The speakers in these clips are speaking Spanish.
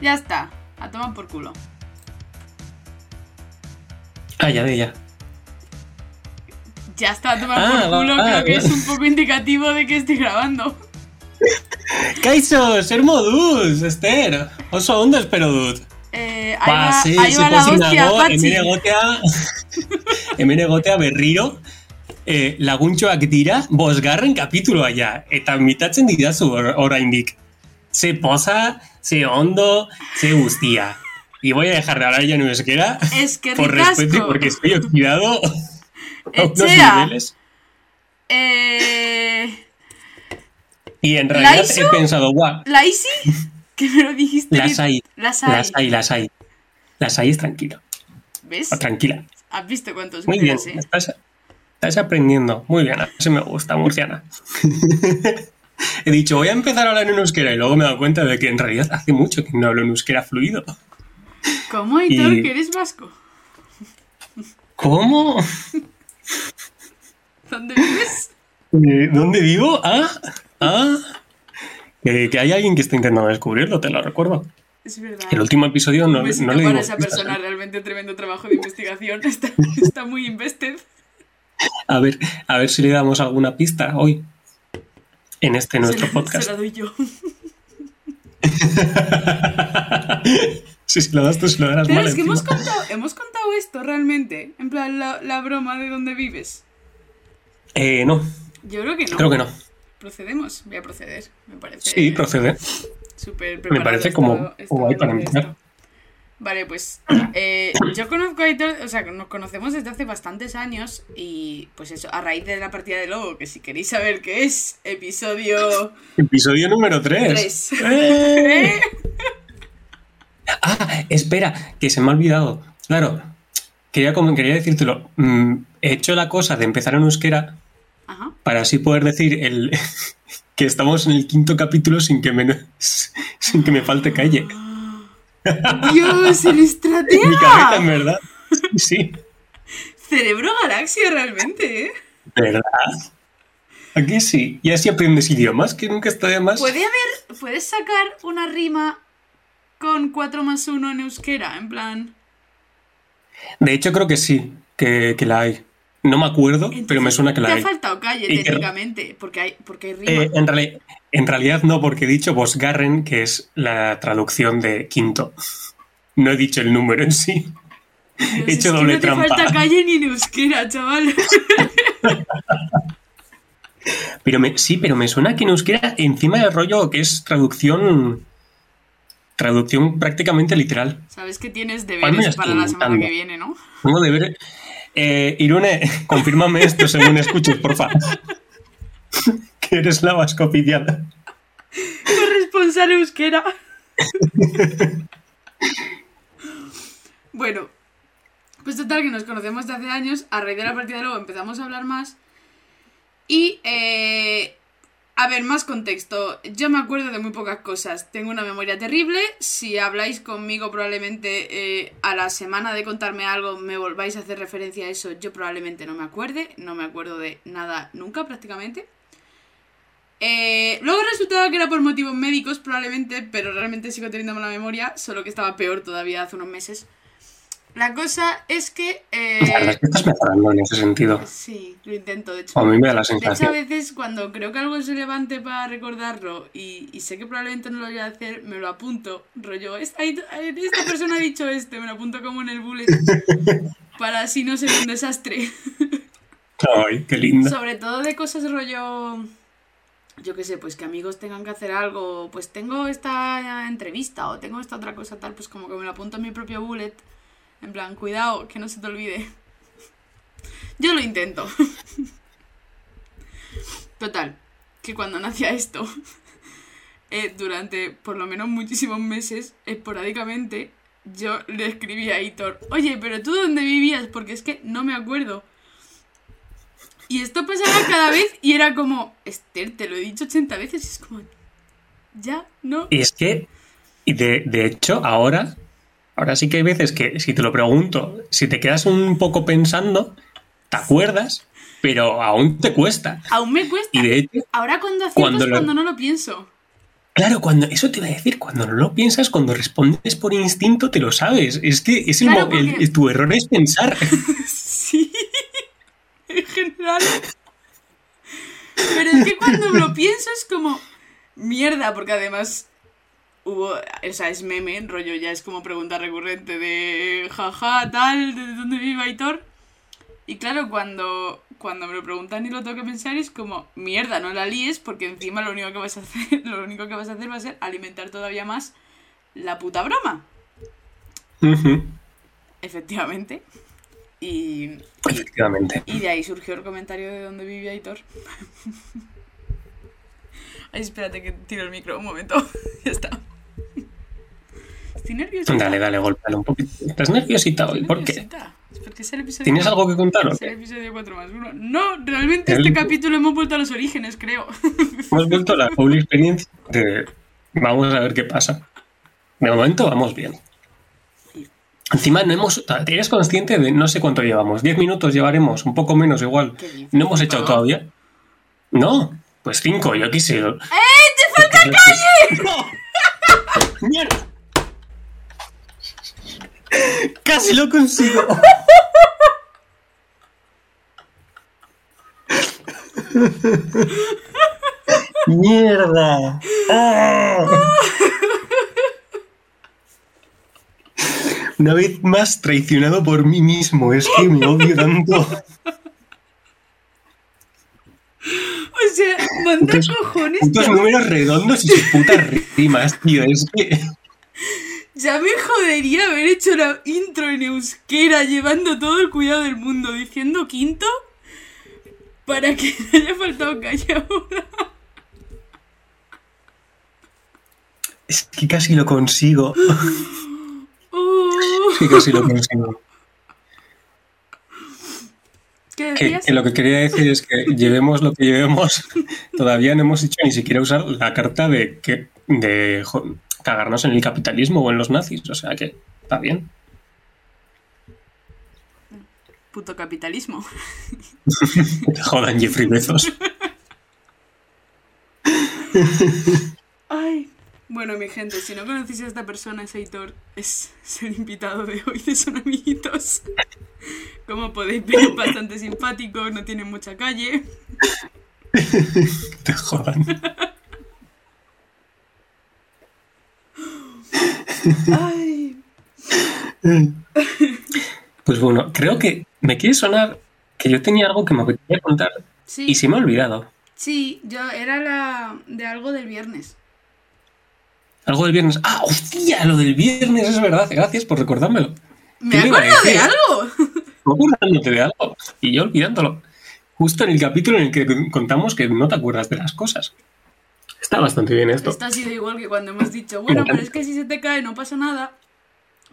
Ya está. A tomar por culo. Ah, ya de ya. Ya está, a tomar Ah, por culo. va- Creo ah, que va. es un poco indicativo de que estoy grabando. Kaiso, ser modus, Esther. Oso ondo espero dut. Eh, ahí Ba, va, ze, ahí ze va pozik nago, hemen egotea, hemen egotea berriro, eh, laguntxoak dira, bosgarren kapituloa ja, eta mitatzen didazu or- oraindik. Ze poza, ze ondo, ze guztia. Y voy a dejar de hablar ya en euskera, Es que por respeto y porque estoy oxidado a unos Echea. niveles. Eh, Y en realidad he pensado, guau, ¿La Isi? Que me lo dijiste. las hay, Las hay. las hay, las hay. Las hay es tranquilo, ¿Ves? o tranquila. ¿Has visto cuántos Muy bien, días, eh? estás, estás aprendiendo. Muy bien, así me gusta, murciana. He dicho, voy a empezar a hablar en euskera y luego me he dado cuenta de que en realidad hace mucho que no hablo en euskera fluido. ¿Cómo, Hitor, Y- que eres vasco? ¿Cómo? ¿Dónde vives? Eh, ¿Dónde vivo? Ah, ah. Que, que hay alguien que está intentando descubrirlo, te lo recuerdo. Es verdad. El último episodio no, no le para esa persona, ¿eh? realmente tremendo trabajo de investigación. Está, está muy invested. A ver, a ver si le damos alguna pista hoy en este nuestro se, la, podcast. se la doy yo. si se lo das tú, se lo darás Pero mal es que hemos contado, hemos contado esto realmente. En plan, la, la broma de dónde vives. Eh, no, Yo creo que no. creo que no. Procedemos. Voy a proceder. Me parece. Sí, procede. Súper Me parece como estaba guay para empezar. Vale, pues eh, yo conozco a Aitor, o sea, nos conocemos desde hace bastantes años y pues eso, a raíz de la partida de Lobo, que si queréis saber qué es, episodio Episodio número 3. 3. ¡Eh! Ah, espera, que se me ha olvidado. Claro, quería, como, quería decírtelo. Mm, he hecho la cosa de empezar en euskera Ajá. para así poder decir el, que estamos en el quinto capítulo sin que me, sin que me falte calle. Dios, el En mi cabeza, en estratega. verdad. Sí, Cerebro galaxia realmente, ¿eh? ¿verdad? Aquí sí. Y así aprendes idiomas, que nunca está de más. ¿Puede haber, puedes sacar una rima con 4 más 1 en euskera? En plan... De hecho, creo que sí, que, que la hay. No me acuerdo, pero me suena que la Te hay. ha faltado calle, Y que- técnicamente, porque hay, porque hay rima. Eh, en, reali- en realidad no, porque he dicho Bosgarren, que es la traducción de quinto. No he dicho el número en sí. Dios, he es hecho que doble no te trampa. falta calle ni euskera, chaval. Pero me, sí, pero me suena que en euskera encima del rollo que es traducción. Traducción prácticamente literal. Sabes que tienes deberes para la semana que viene, ¿no? Tengo de ver. Eh, Irune, confírmame esto según escuches, porfa. que eres la vasco oficial. Corresponsal euskera. bueno, pues total que nos conocemos desde hace años. A raíz de la partida de luego empezamos a hablar más. Y, eh, a ver, más contexto. Yo me acuerdo de muy pocas cosas. Tengo una memoria terrible. Si habláis conmigo probablemente eh, a la semana de contarme algo me volváis a hacer referencia a eso. Yo probablemente no me acuerde. No me acuerdo de nada nunca prácticamente. Eh, luego resultaba que era por motivos médicos, probablemente, pero realmente sigo teniendo mala memoria, solo que estaba peor todavía hace unos meses. La cosa es que. eh, es que estás mejorando en ese sentido. sí, lo intento, de hecho. A mí me da la De hecho, a sensación. veces cuando creo que algo es relevante para recordarlo y, y sé que probablemente no lo voy a hacer, me lo apunto. Rollo, esta, esta persona ha dicho este, me lo apunto como en el bullet. Para así no ser un desastre. Ay, qué linda. Sobre todo de cosas rollo. Yo qué sé, pues que amigos tengan que hacer algo. Pues tengo esta entrevista o tengo esta otra cosa tal, pues como que me lo apunto en mi propio bullet. En plan, cuidado, que no se te olvide. Yo lo intento. Total, que cuando nacía esto, eh, durante por lo menos muchísimos meses, esporádicamente, yo le escribí a Hitor, oye, pero tú dónde vivías, porque es que no me acuerdo. Y esto pasaba cada vez y era como, Esther, te lo he dicho 80 veces, y es como, ya, no. Y es que, y de, de hecho, ahora, ahora sí que hay veces que si te lo pregunto, si te quedas un poco pensando, te acuerdas, pero aún te cuesta. Aún me cuesta. Y de hecho, Ahora cuando acierto Cuando es lo- cuando no lo pienso. Claro, cuando eso te iba a decir, cuando no lo piensas, cuando respondes por instinto, te lo sabes. Es que es el Claro, mo- el- porque- tu error es pensar. En general. Pero es que cuando lo pienso es como mierda, porque además hubo, o sea, es meme, rollo, ya es como pregunta recurrente de jaja, tal, de dónde vive Aitor. Y claro, cuando, cuando me lo preguntan y lo tengo que pensar es como, mierda, no la líes, porque encima lo único que vas a hacer, lo único que vas a hacer va a ser alimentar todavía más la puta broma. Efectivamente. Y, Efectivamente. Y de ahí surgió el comentario de dónde vive Aitor. Ay, espérate que tiro el micro un momento. ya está. Estoy nerviosa. Dale, dale, golpéalo un poquito. ¿Estás nerviosita hoy? ¿Por qué? Es porque es el episodio. ¿Tienes algo que contar Es el episodio 4 más 1. No, realmente El- este capítulo hemos vuelto a los orígenes, creo. Hemos vuelto a la doble experiencia de... Vamos a ver qué pasa. De momento vamos bien. Encima no hemos... ¿Eres consciente de no sé cuánto llevamos? ¿10 minutos llevaremos? Un poco menos igual. ¿No hemos echado todavía? No. Pues 5, yo quise. ¡Eh! ¡Te falta calle! ¡No! ¡Mierda! Casi lo consigo. ¡Mierda! ¡Ah! Una vez más traicionado por mí mismo. Es que me odio tanto. O sea, manda cojones. Putos números redondos y sus putas rimas, tío. Es que. ya me jodería haber hecho la intro en euskera, llevando todo el cuidado del mundo, diciendo quinto, para que no haya faltado calle ahora. Es que casi lo consigo. Que casi lo consigo. ¿Qué Que, lo que quería decir es que llevemos lo que llevemos, todavía no hemos dicho ni siquiera usar la carta de que de jo- cagarnos en el capitalismo o en los nazis. O sea que está bien. Puto capitalismo. Jodan Jeffrey Bezos. Ay. Bueno, mi gente, si no conocéis a esta persona, es Aitor, es, es el invitado de hoy de Son Amiguitos. Como podéis ver, es bastante simpático, no tiene mucha calle. Te jodan. Ay. Pues bueno, creo que me quiere sonar que yo tenía algo que me apetecía contar Sí, y se me ha olvidado. sí, yo era la de algo del viernes. Algo del viernes. ¡Ah, hostia! Lo del viernes es verdad. Gracias por recordármelo. ¿Me ¿Qué he le iba a acordado de algo? Acordándote de algo y yo olvidándolo. Justo en el capítulo en el que contamos que no te acuerdas de las cosas. Está bastante bien esto. Esto ha sido igual que cuando hemos dicho, bueno, pero es que si se te cae no pasa nada.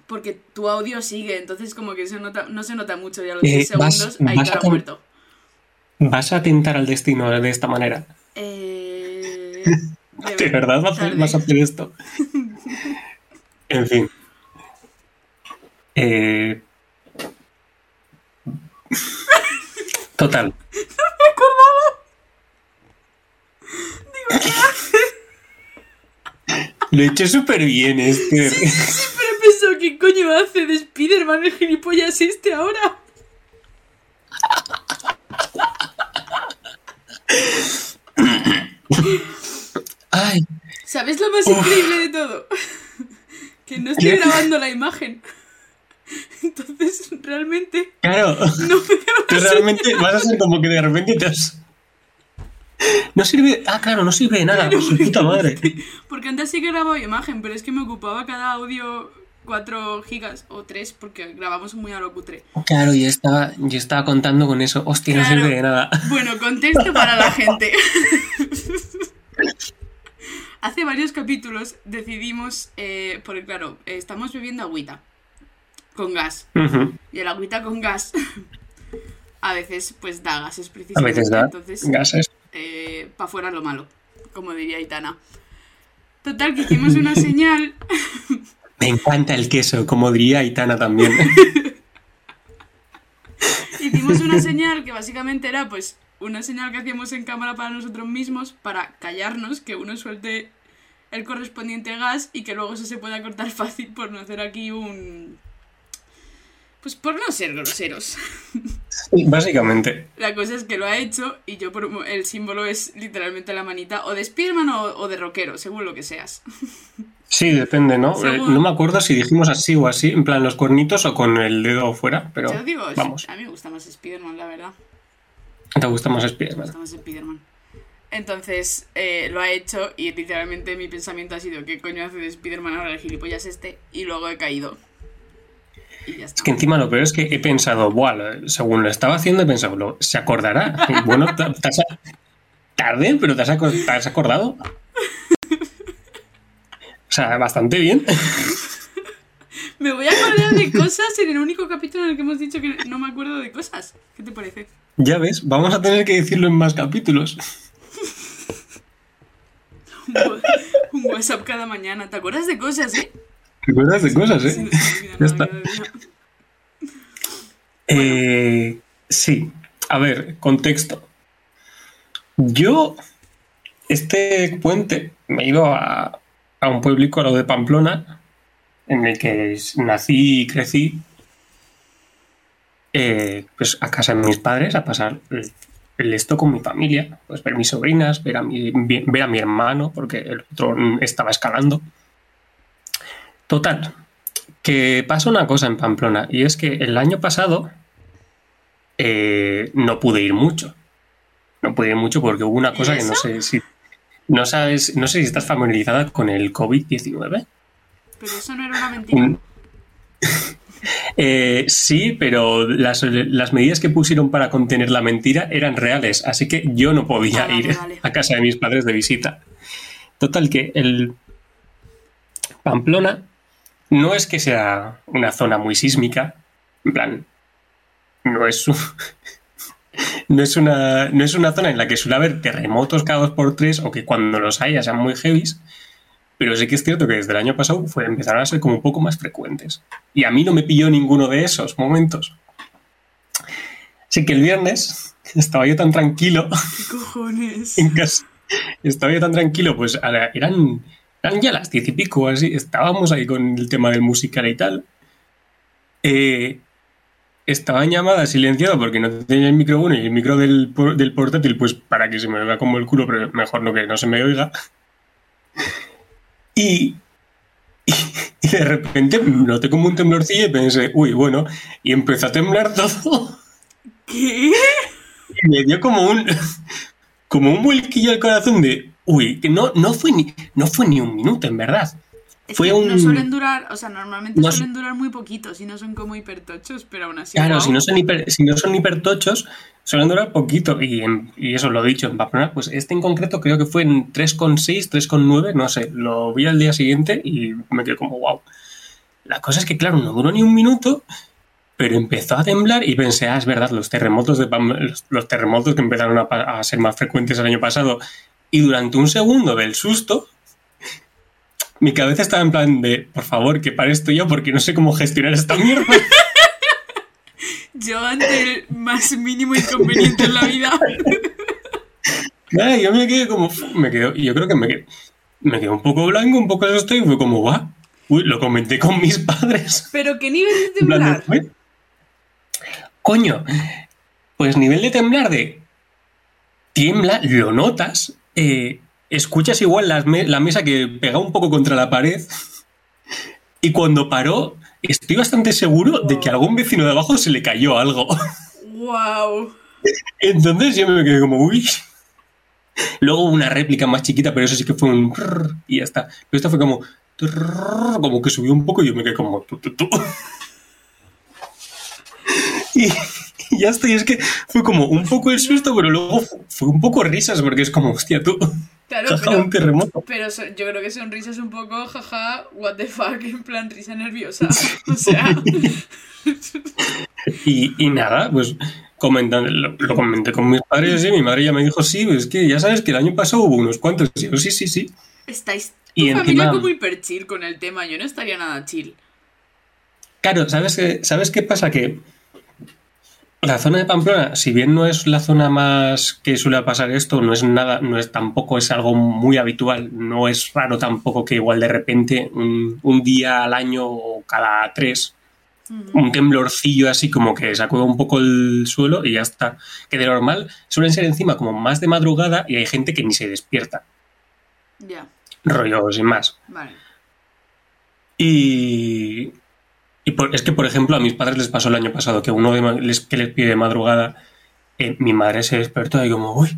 Porque tu audio sigue, entonces como que se nota, no se nota mucho ya los Eh, 10 vas- segundos, vas Aitor a ha con- muerto. ¿Vas a atentar al destino de esta manera? Eh, ¿De verdad vas a, tarde. vas a hacer esto? En fin. Eh, Total. Lo he hecho súper bien, este. Pero pensó, ¿qué coño hace de Spider-Man el gilipollas este ahora? Ay, ¿Sabes lo más increíble de todo? que no estoy grabando la imagen. Entonces, realmente, claro. no me Tú realmente vas a ser como que de repente te has... No sirve... Ah, claro, no sirve de nada. Su puta madre. Porque antes sí que grababa imagen, pero es que me ocupaba cada audio 4 gigas o 3 porque grabamos muy a lo cutre. Claro, yo estaba, yo estaba contando con eso. Hostia, no Claro. sirve de nada. Bueno, contexto para la gente. Hace varios capítulos decidimos, eh, porque claro, eh, estamos bebiendo agüita con gas. Y el agüita con gas a veces pues da gases A precisamente. veces da Entonces, gases. para fuera lo malo, como diría Itana. Total, que hicimos una señal. Me encanta el queso, como diría Aitana también. Hicimos una señal que básicamente era pues una señal que hacíamos en cámara para nosotros mismos para callarnos, que uno suelte el correspondiente gas y que luego eso se pueda cortar fácil por no hacer aquí un... Pues por no ser groseros. Sí, básicamente. La cosa es que lo ha hecho y yo por, el símbolo es literalmente la manita o de Spiderman o, o de rockero, según lo que seas. Sí, depende, ¿no? Eh, Según- no me acuerdo si dijimos así o así, en plan los cuernitos o con el dedo fuera, pero Yo digo, vamos, a mí me gusta más Spiderman, la verdad. Te gusta más Me Spiderman. gusta más Spiderman. Entonces eh, lo ha hecho y literalmente mi pensamiento ha sido ¿qué coño hace de Spiderman ahora el gilipollas este? Y luego he caído. Y ya está. Es que encima lo peor es que he pensado, buah, según lo estaba haciendo, he pensado, lo- ¿se acordará? Bueno, tarde, pero te has, te has acordado. O sea, bastante bien. Me voy a acordar de cosas en el único capítulo en el que hemos dicho que no me acuerdo de cosas. ¿Qué te parece? Ya ves, vamos a tener que decirlo en más capítulos. Un, WhatsApp cada mañana. ¿Te acuerdas de cosas, eh? Recuerdas de cosas, ¿eh? Ya está. Eh, sí, a ver, contexto. Yo, este puente, me he ido a, a un pueblico a lo de Pamplona, en el que nací y crecí, eh, pues a casa de mis padres, a pasar el, el esto con mi familia, pues ver mis sobrinas, ver a mi, ver a mi hermano, porque el otro estaba escalando. Total, que pasa una cosa en Pamplona, y es que el año pasado eh, no pude ir mucho. No pude ir mucho porque hubo una ¿Y cosa que no sé si. No sabes, no sé si estás familiarizada con el COVID-19. Pero eso no era una mentira. Mm. Eh, sí, pero las, las medidas que pusieron para contener la mentira eran reales, así que yo no podía Ah, vale, ir vale. a casa de mis padres de visita. Total, que el Pamplona no es que sea una zona muy sísmica, en plan, no es, un- no es, una, no es una zona en la que suele haber terremotos cada dos por tres o que cuando los haya sean muy heavies, pero sí que es cierto que desde el año pasado fue, empezaron a ser como un poco más frecuentes. Y a mí no me pilló ninguno de esos momentos. Así que el viernes estaba yo tan tranquilo ¿Qué cojones? en casa. Estaba yo tan tranquilo, pues la- eran, eran ya las diez y pico, así. Estábamos ahí con el tema del musical y tal. Eh, estaba en llamada silenciado porque no tenía el micro bueno y el micro del, del portátil, pues para que se me oiga como el culo, pero mejor no que no se me oiga. Y, y, y de repente noté como un temblorcillo y pensé, uy, bueno, y empezó a temblar todo. ¿Qué? Y me dio como un como un vuelquillo al corazón de uy, que no, no fue ni no fue ni un minuto en verdad. Es Fue que un- no suelen durar, o sea, normalmente No suelen durar muy poquito, si no son como hipertochos, pero aún así. Claro, si no son hiper, si no son hipertochos, suelen durar poquito. Y, en- y eso lo he dicho en Pamplona, pues este en concreto creo que fue en 3,6, 3,9, no sé. Lo vi al día siguiente y me quedé como wow. La cosa es que, claro, no duró ni un minuto, pero empezó a temblar y pensé, ah, es verdad, los terremotos, de Pam- los, los terremotos que empezaron a, a ser más frecuentes el año pasado. Y durante un segundo del susto, mi cabeza estaba en plan de, por favor, que pare esto ya porque no sé cómo gestionar esta mierda. Yo ante el más mínimo inconveniente en la vida. Nada, yo me quedé como. Me quedo, yo creo que me quedé, me quedé un poco blanco, un poco asustado y fue como, va. Uy, lo comenté con mis padres. Pero qué nivel de temblar. Coño, pues nivel de temblar de. Tiembla, lo notas, eh, escuchas igual me- la mesa que pega un poco contra la pared. Y cuando paró, estoy bastante seguro de que a algún vecino de abajo se le cayó algo. Wow. Entonces yo me quedé como, uy. Luego una réplica más chiquita, pero eso sí que fue un... y ya está. Pero esta fue como... como que subió un poco y yo me quedé como... Y, y ya está. Y es que fue como un poco el susto, pero luego fu- fue un poco risas, porque es como, hostia, tú... Claro, Jaja, pero, un terremoto. pero so- yo creo que son risas un poco, jaja, what the fuck, en plan risa nerviosa. O sea, Y, y nada, pues comentando, lo, lo comenté con mis padres y mi madre ya me dijo, sí, es que ya sabes que el año pasado hubo unos cuantos. Y yo, sí, sí, sí. estáis tu Y familia encima- como hiper chill con el tema. Yo no estaría nada chill. Claro, ¿sabes qué, ¿sabes qué pasa? Que La zona de Pamplona, si bien no es la zona más que suele pasar esto, no es nada, no es tampoco es algo muy habitual, no es raro tampoco que igual de repente un, un día al año o cada tres un temblorcillo así como que sacuda un poco el suelo y ya está. Que de normal suelen ser encima como más de madrugada y hay gente que ni se despierta. Ya. Rollo, sin más. Vale. Y, por- es que, por ejemplo, a mis padres les pasó el año pasado que uno de les, que les pide de madrugada, eh, mi madre se despertó y como, uy,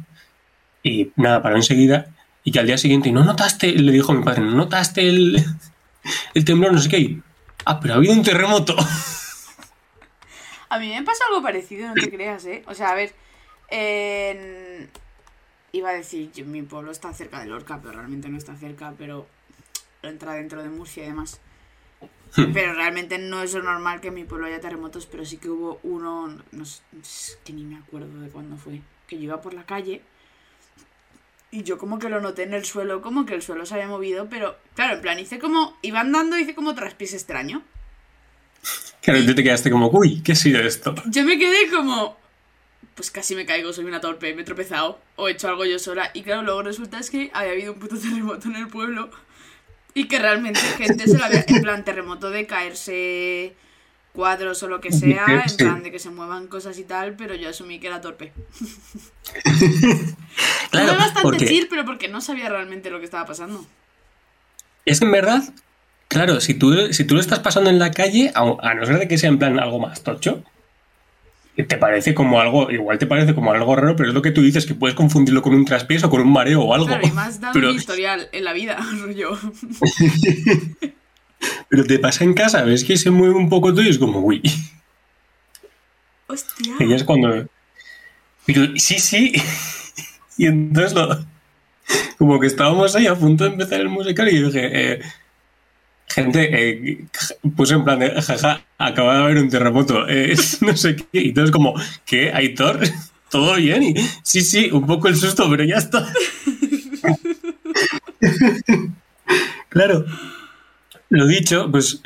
y nada, paró enseguida y que al día siguiente, ¿no notaste? Le dijo a mi padre, ¿no notaste el, el temblor? No sé qué. Ah, pero ha habido un terremoto. A mí me pasa algo parecido, no te creas, ¿eh? O sea, a ver, en- iba a decir, mi pueblo está cerca de Lorca, pero realmente no está cerca, pero entra dentro de Murcia y demás. Pero realmente no es lo normal que en mi pueblo haya terremotos, pero sí que hubo uno, no sé, es que ni me acuerdo de cuándo fue, que yo iba por la calle y yo como que lo noté en el suelo, como que el suelo se había movido, pero claro, en plan, hice como, iba andando, hice como traspiés extraño. Claro, y tú te quedaste como, uy, ¿qué ha sido esto? Yo me quedé como. Pues casi me caigo, soy una torpe, me he tropezado o he hecho algo yo sola. Y claro, luego resulta es que había habido un puto terremoto en el pueblo y que realmente gente se lo había. En plan, terremoto de caerse cuadros o lo que sea, en Sí. plan de que se muevan cosas y tal, pero yo asumí que era torpe. Claro, Fue bastante porque chill, pero porque no sabía realmente lo que estaba pasando. es que en verdad, claro, si tú, si tú lo estás pasando en la calle, a, a no ser de que sea en plan algo más tocho, te parece como algo, igual te parece como algo raro, pero es lo que tú dices, que puedes confundirlo con un traspiés o con un mareo o algo. Claro, y más dado pero, mi historial en la vida, rollo. pero te pasa en casa, ves que se mueve un poco todo y es como, uy. Hostia. Y es cuando. Pero sí, sí. Y entonces lo- como que estábamos ahí a punto de empezar el musical y yo dije, eh, gente, eh, puse en plan de jaja, acaba de haber un terremoto, eh, no sé qué. Y entonces como, ¿qué? ¿Aitor? ¿Todo bien? Y sí, sí, un poco el susto, pero ya está. claro. Lo dicho, pues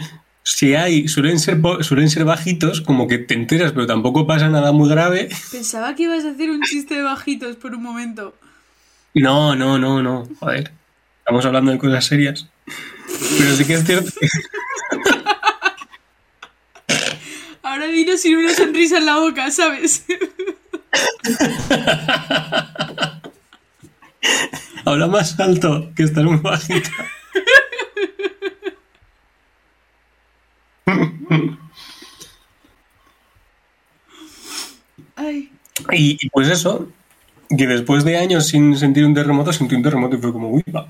si hay, suelen ser, suelen ser bajitos, como que te enteras, pero tampoco pasa nada muy grave. Pensaba que ibas a hacer un chiste de bajitos por un momento. No, no, no, no. Joder. Estamos hablando de cosas serias. Pero sí que es cierto. Ahora dinos sin una sonrisa en la boca, ¿sabes? Habla más alto, que estás muy bajita. Ay. Y, y pues eso, que después de años sin sentir un terremoto, sentí un terremoto y fue como, uy, va.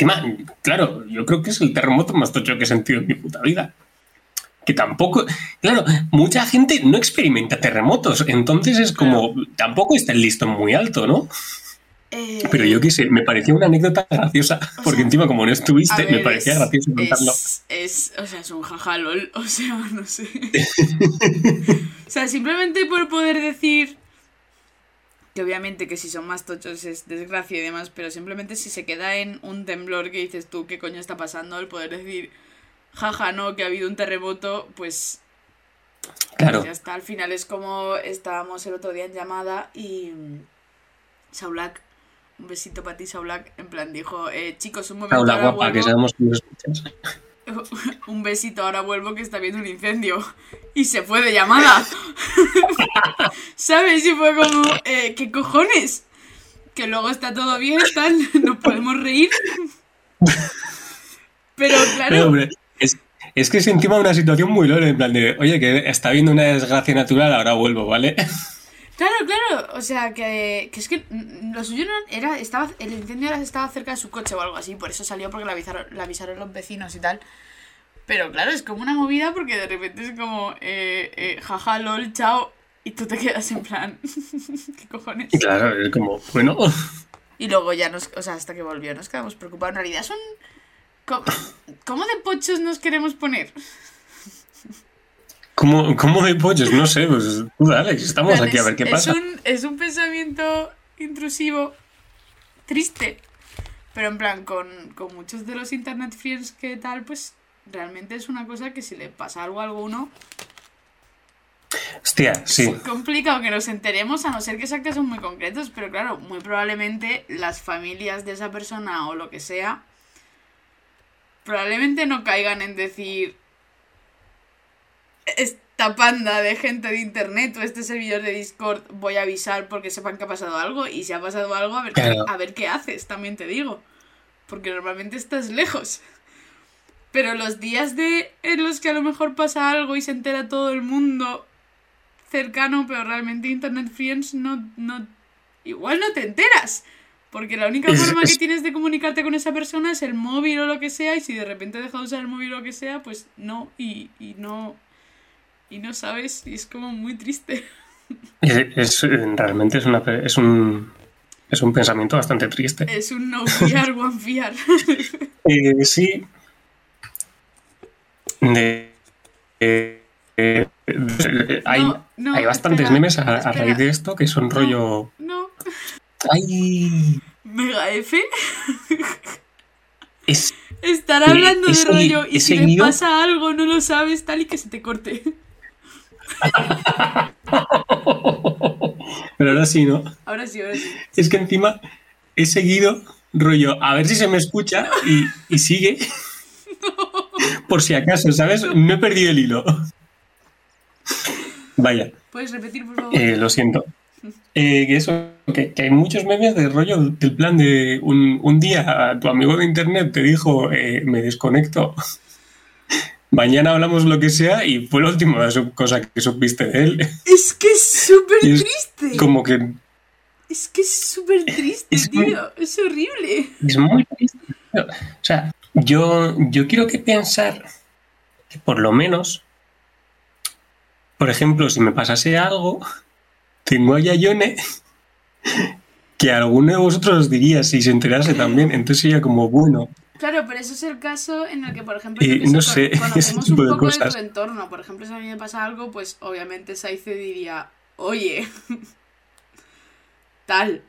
Encima, claro, yo creo que es el terremoto más tocho que he sentido en mi puta vida. Que tampoco, claro, mucha gente no experimenta terremotos, entonces es como, tampoco está el listón muy alto, ¿no? Eh, Pero yo qué sé, me parecía una anécdota graciosa, porque sea, encima como no estuviste, me parecía es- gracioso contarlo. Es, es- o sea, es un jaja lol, o sea, no sé. o sea, simplemente por poder decir que obviamente que si son más tochos es desgracia y demás, pero simplemente si se queda en un temblor que dices tú, ¿qué coño está pasando? El poder decir, jaja, no, que ha habido un terremoto, pues Claro, ya está. Al final es como estábamos el otro día en llamada y Saulak, un besito para ti, Saulak, en plan dijo, eh, chicos, un momento, ahora guapa, que vuelvo". sabemos que nos escuchas. un besito, ahora vuelvo que está viendo un incendio. Y se fue de llamada. ¿Sabes? Y fue como, eh, ¿qué cojones? Que luego está todo bien, tal, nos podemos reír. Pero claro, es, es que es encima una situación muy lore, en plan de, oye, que está viendo una desgracia natural, ahora vuelvo, ¿vale? Claro, claro. O sea, que, que es que mm, lo suyo no era, estaba, el incendio era- estaba cerca de su coche o algo así, por eso salió porque le avisaron, le avisaron los vecinos y tal. Pero claro, es como una movida porque de repente es como, eh, eh, jaja, lol, chao. Y tú te quedas en plan, ¿qué cojones? Claro, es como, bueno, Y luego ya nos, o sea, hasta que volvió nos quedamos preocupados. En realidad son... ¿Cómo, cómo de pochos nos queremos poner? ¿Cómo, cómo de pollos? No sé, pues tú dale, estamos Plan, aquí a ver qué es pasa. Un, es un pensamiento intrusivo, triste, pero en plan, con, con muchos de los internet friends que tal, pues realmente es una cosa que si le pasa algo a alguno, Hostia, sí. Es complicado que nos enteremos, a no ser que esos casos muy concretos, pero claro, muy probablemente las familias de esa persona o lo que sea, probablemente no caigan en decir esta panda de gente de internet o este servidor de Discord voy a avisar porque sepan que ha pasado algo y si ha pasado algo a ver, Claro. a ver qué haces, también te digo. Porque normalmente estás lejos. Pero los días de en los que a lo mejor pasa algo y se entera todo el mundo cercano, pero realmente Internet Friends no, no igual no te enteras. Porque la única forma que tienes de comunicarte con esa persona es el móvil o lo que sea, y si de repente deja de usar el móvil o lo que sea, pues no, y, y no. Y no sabes, y es como muy triste. Es, es- realmente es, una, es, un, es un pensamiento bastante triste. Es un no fiar, one fiar. Eh, sí. De, eh, eh, hay, No, hay bastantes espera, memes a, raíz de esto que son rollo. No. ¡Ay! Mega F. Es, Estar hablando de rollo y si le pasa algo no lo sabes tal y que se te corte. Pero ahora sí, ¿no? Ahora sí, ahora sí. Es que encima he seguido rollo, a ver si se me escucha y, y sigue. Por si acaso, ¿sabes? No he perdido el hilo. Vaya. ¿Puedes repetir, por favor? Eh, lo siento. Eh, que eso, que, que hay muchos memes de rollo del plan de un, un día tu amigo de internet te dijo eh, me desconecto. Mañana hablamos lo que sea y fue la última cosa que supiste de él. Es que es súper triste. Como que Es que es súper triste, Es muy- tío. Es horrible. es muy triste. tío. O sea, yo, yo quiero que pensar que por lo menos, por ejemplo, si me pasase algo, tengo a Yayone que a alguno de vosotros os diría si se enterase también. Entonces sería como, bueno, Claro, pero eso es el caso en el que, por ejemplo, no sé, conocemos un de poco de cosas. tu entorno. Por ejemplo, si a mí me pasa algo, pues obviamente Saice diría, oye, tal.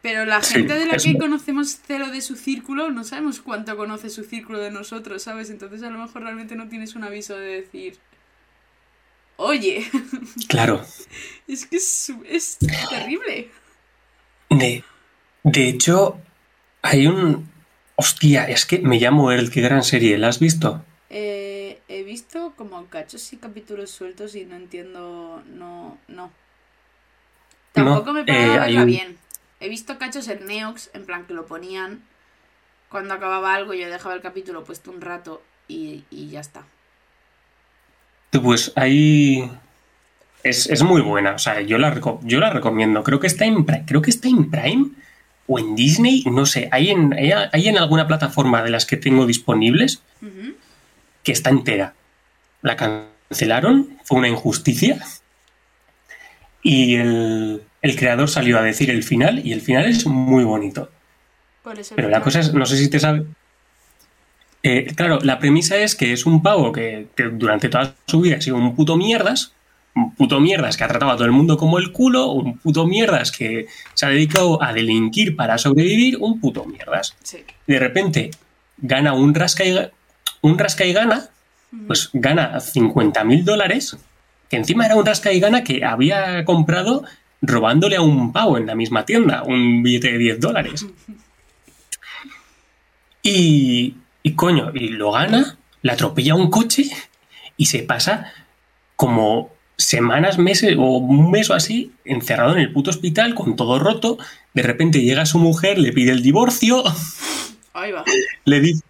Pero la Sí, gente de la que conocemos cero de su círculo, no sabemos cuánto conoce su círculo de nosotros, ¿sabes? Entonces a lo mejor realmente no tienes un aviso de decir, oye, claro. es que es, es terrible. De, de hecho, hay un... Hostia, es que me llamo Earl, qué gran serie, ¿la has visto? Eh, he visto como cachos y capítulos sueltos y no entiendo, no, no. Tampoco me eh, paraba hay verla un- bien. He visto cachos en Neox, en plan que lo ponían cuando acababa algo, yo dejaba el capítulo puesto un rato y, y ya está. Pues ahí... Es, es muy buena, o sea, yo la, yo la recomiendo. Creo que está en Prime, creo que está en Prime o en Disney, no sé. Hay en, hay, en alguna plataforma de las que tengo disponibles que está entera. La cancelaron, fue una injusticia. Y el, el creador salió a decir el final, y el final es muy bonito. ¿Cuál es el Pero la cosa es, no sé si te sabe. Eh, claro, la premisa es que es un pavo que, que durante toda su vida ha sido un puto mierdas, un puto mierdas que ha tratado a todo el mundo como el culo, un puto mierdas que se ha dedicado a delinquir para sobrevivir, un puto mierdas. Sí. De repente gana un rasca y, un rasca y gana, pues gana 50 mil dólares, que encima era un rasca y gana que había comprado robándole a un pavo en la misma tienda, un billete de 10 dólares. Y, y coño, y lo gana, le atropella un coche y se pasa como semanas, meses o un mes o así encerrado en el puto hospital con todo roto. De repente llega su mujer, le pide el divorcio, Ahí va. le dice,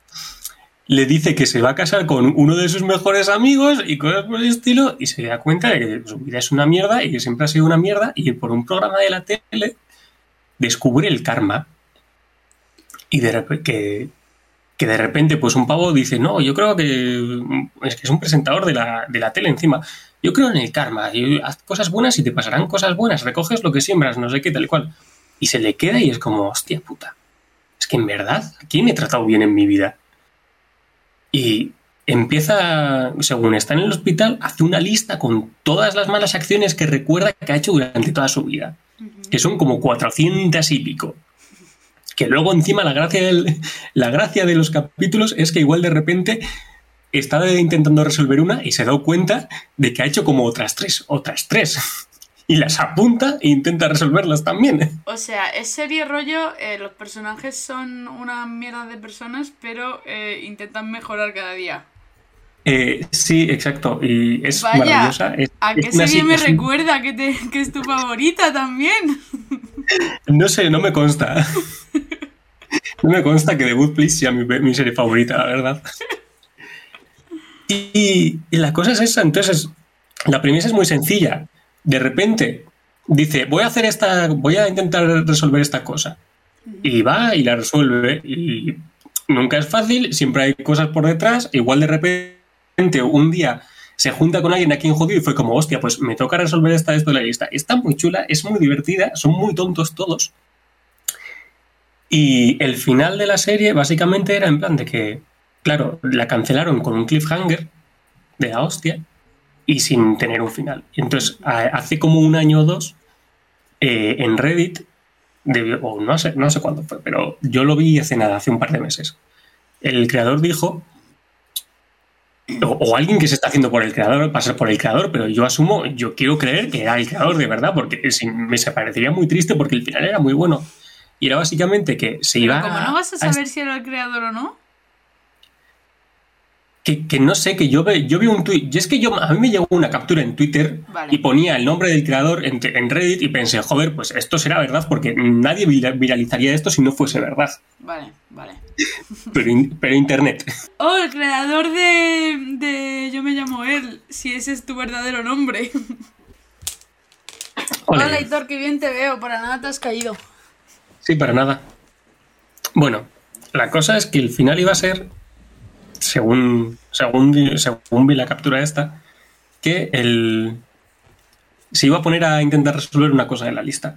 le dice que se va a casar con uno de sus mejores amigos y cosas por el estilo y se da cuenta de que su vida es una mierda y que siempre ha sido una mierda y por un programa de la tele descubre el karma y de repente que, que de repente pues un pavo dice no yo creo que es que es un presentador de la, de la tele encima yo creo en el karma y haz cosas buenas y te pasarán cosas buenas recoges lo que siembras no sé qué tal y cual y se le queda y es como hostia puta es que en verdad ¿a quién he tratado bien en mi vida? Y empieza, según está en el hospital, hace una lista con todas las malas acciones que recuerda que ha hecho durante toda su vida, que son como 400 y pico. Luego encima la gracia, del- la gracia de los capítulos es que igual de repente está intentando resolver una y se da cuenta de que ha hecho como otras tres, otras tres. Y las apunta e intenta resolverlas también. O sea, es serie rollo, eh, los personajes son una mierda de personas, pero eh, intentan mejorar cada día. Eh, sí, exacto. Y es maravillosa. ¿A qué serie me recuerda que, te, que es tu favorita también? No sé, no me consta. No me consta que The Good Place sea mi, serie favorita, la verdad. Y, la cosa es esa, entonces la premisa es muy sencilla. De repente dice, voy a hacer esta, voy a intentar resolver esta cosa. Y va y la resuelve. Y nunca es fácil, siempre hay cosas por detrás. Igual de repente un día se junta con alguien aquí en jodido y fue como, hostia, pues me toca resolver esta, esto de la lista. Está muy chula, es muy divertida, son muy tontos todos. Y el final de la serie básicamente era en plan de que, claro, la cancelaron con un cliffhanger de la hostia y sin tener un final. Entonces, hace como un año o dos, eh, en Reddit, o no sé, no sé cuándo fue, pero yo lo vi hace nada, hace un par de meses. El creador dijo, o, alguien que se está haciendo por el creador, pasar por el creador, pero yo asumo, yo quiero creer que era el creador de verdad, porque me se parecería muy triste porque el final era muy bueno. Y era básicamente que se iba como no vas a saber si era el creador o no. Que, no sé, que yo, yo vi un tweet. Y es que yo, a mí me llegó una captura en Twitter y ponía el nombre del creador en, Reddit y pensé, joder, pues esto será verdad porque nadie viralizaría esto si no fuese verdad. Vale, vale. Pero, internet. Oh, el creador de, de Yo me llamo él, si ese es tu verdadero nombre. Hola, Hola qué bien te veo, para nada te has caído. Sí, para nada. Bueno, la cosa es que el final iba a ser, según, según, según vi la captura esta, que el, se iba a poner a intentar resolver una cosa de la lista.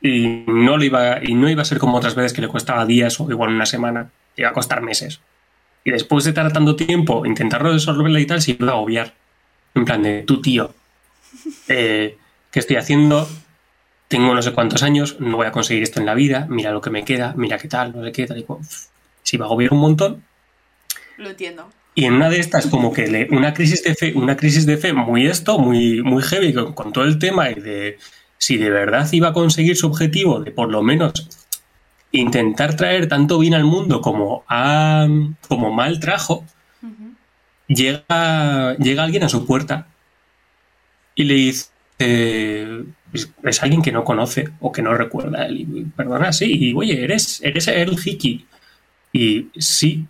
Y no, lo iba, y no iba a ser como otras veces que le costaba días o igual una semana. Iba a costar meses. Y después de estar tanto tiempo intentar resolverla y tal, se iba a agobiar. En plan de, tu tío, eh, ¿qué estoy haciendo? tengo no sé cuántos años, no voy a conseguir esto en la vida, mira lo que me queda, mira qué tal, no sé qué, tal y cual. Si va a agobiar un montón. Lo entiendo. Y en una de estas, como que le, una crisis de fe, una crisis de fe muy esto, muy, muy heavy, con, todo el tema de si de verdad iba a conseguir su objetivo de por lo menos intentar traer tanto bien al mundo como, a, como mal trajo, llega, llega alguien a su puerta y le dice, es, alguien que no conoce o que no recuerda. Y, perdona, sí, y oye, eres, eres el Hiki. Y sí,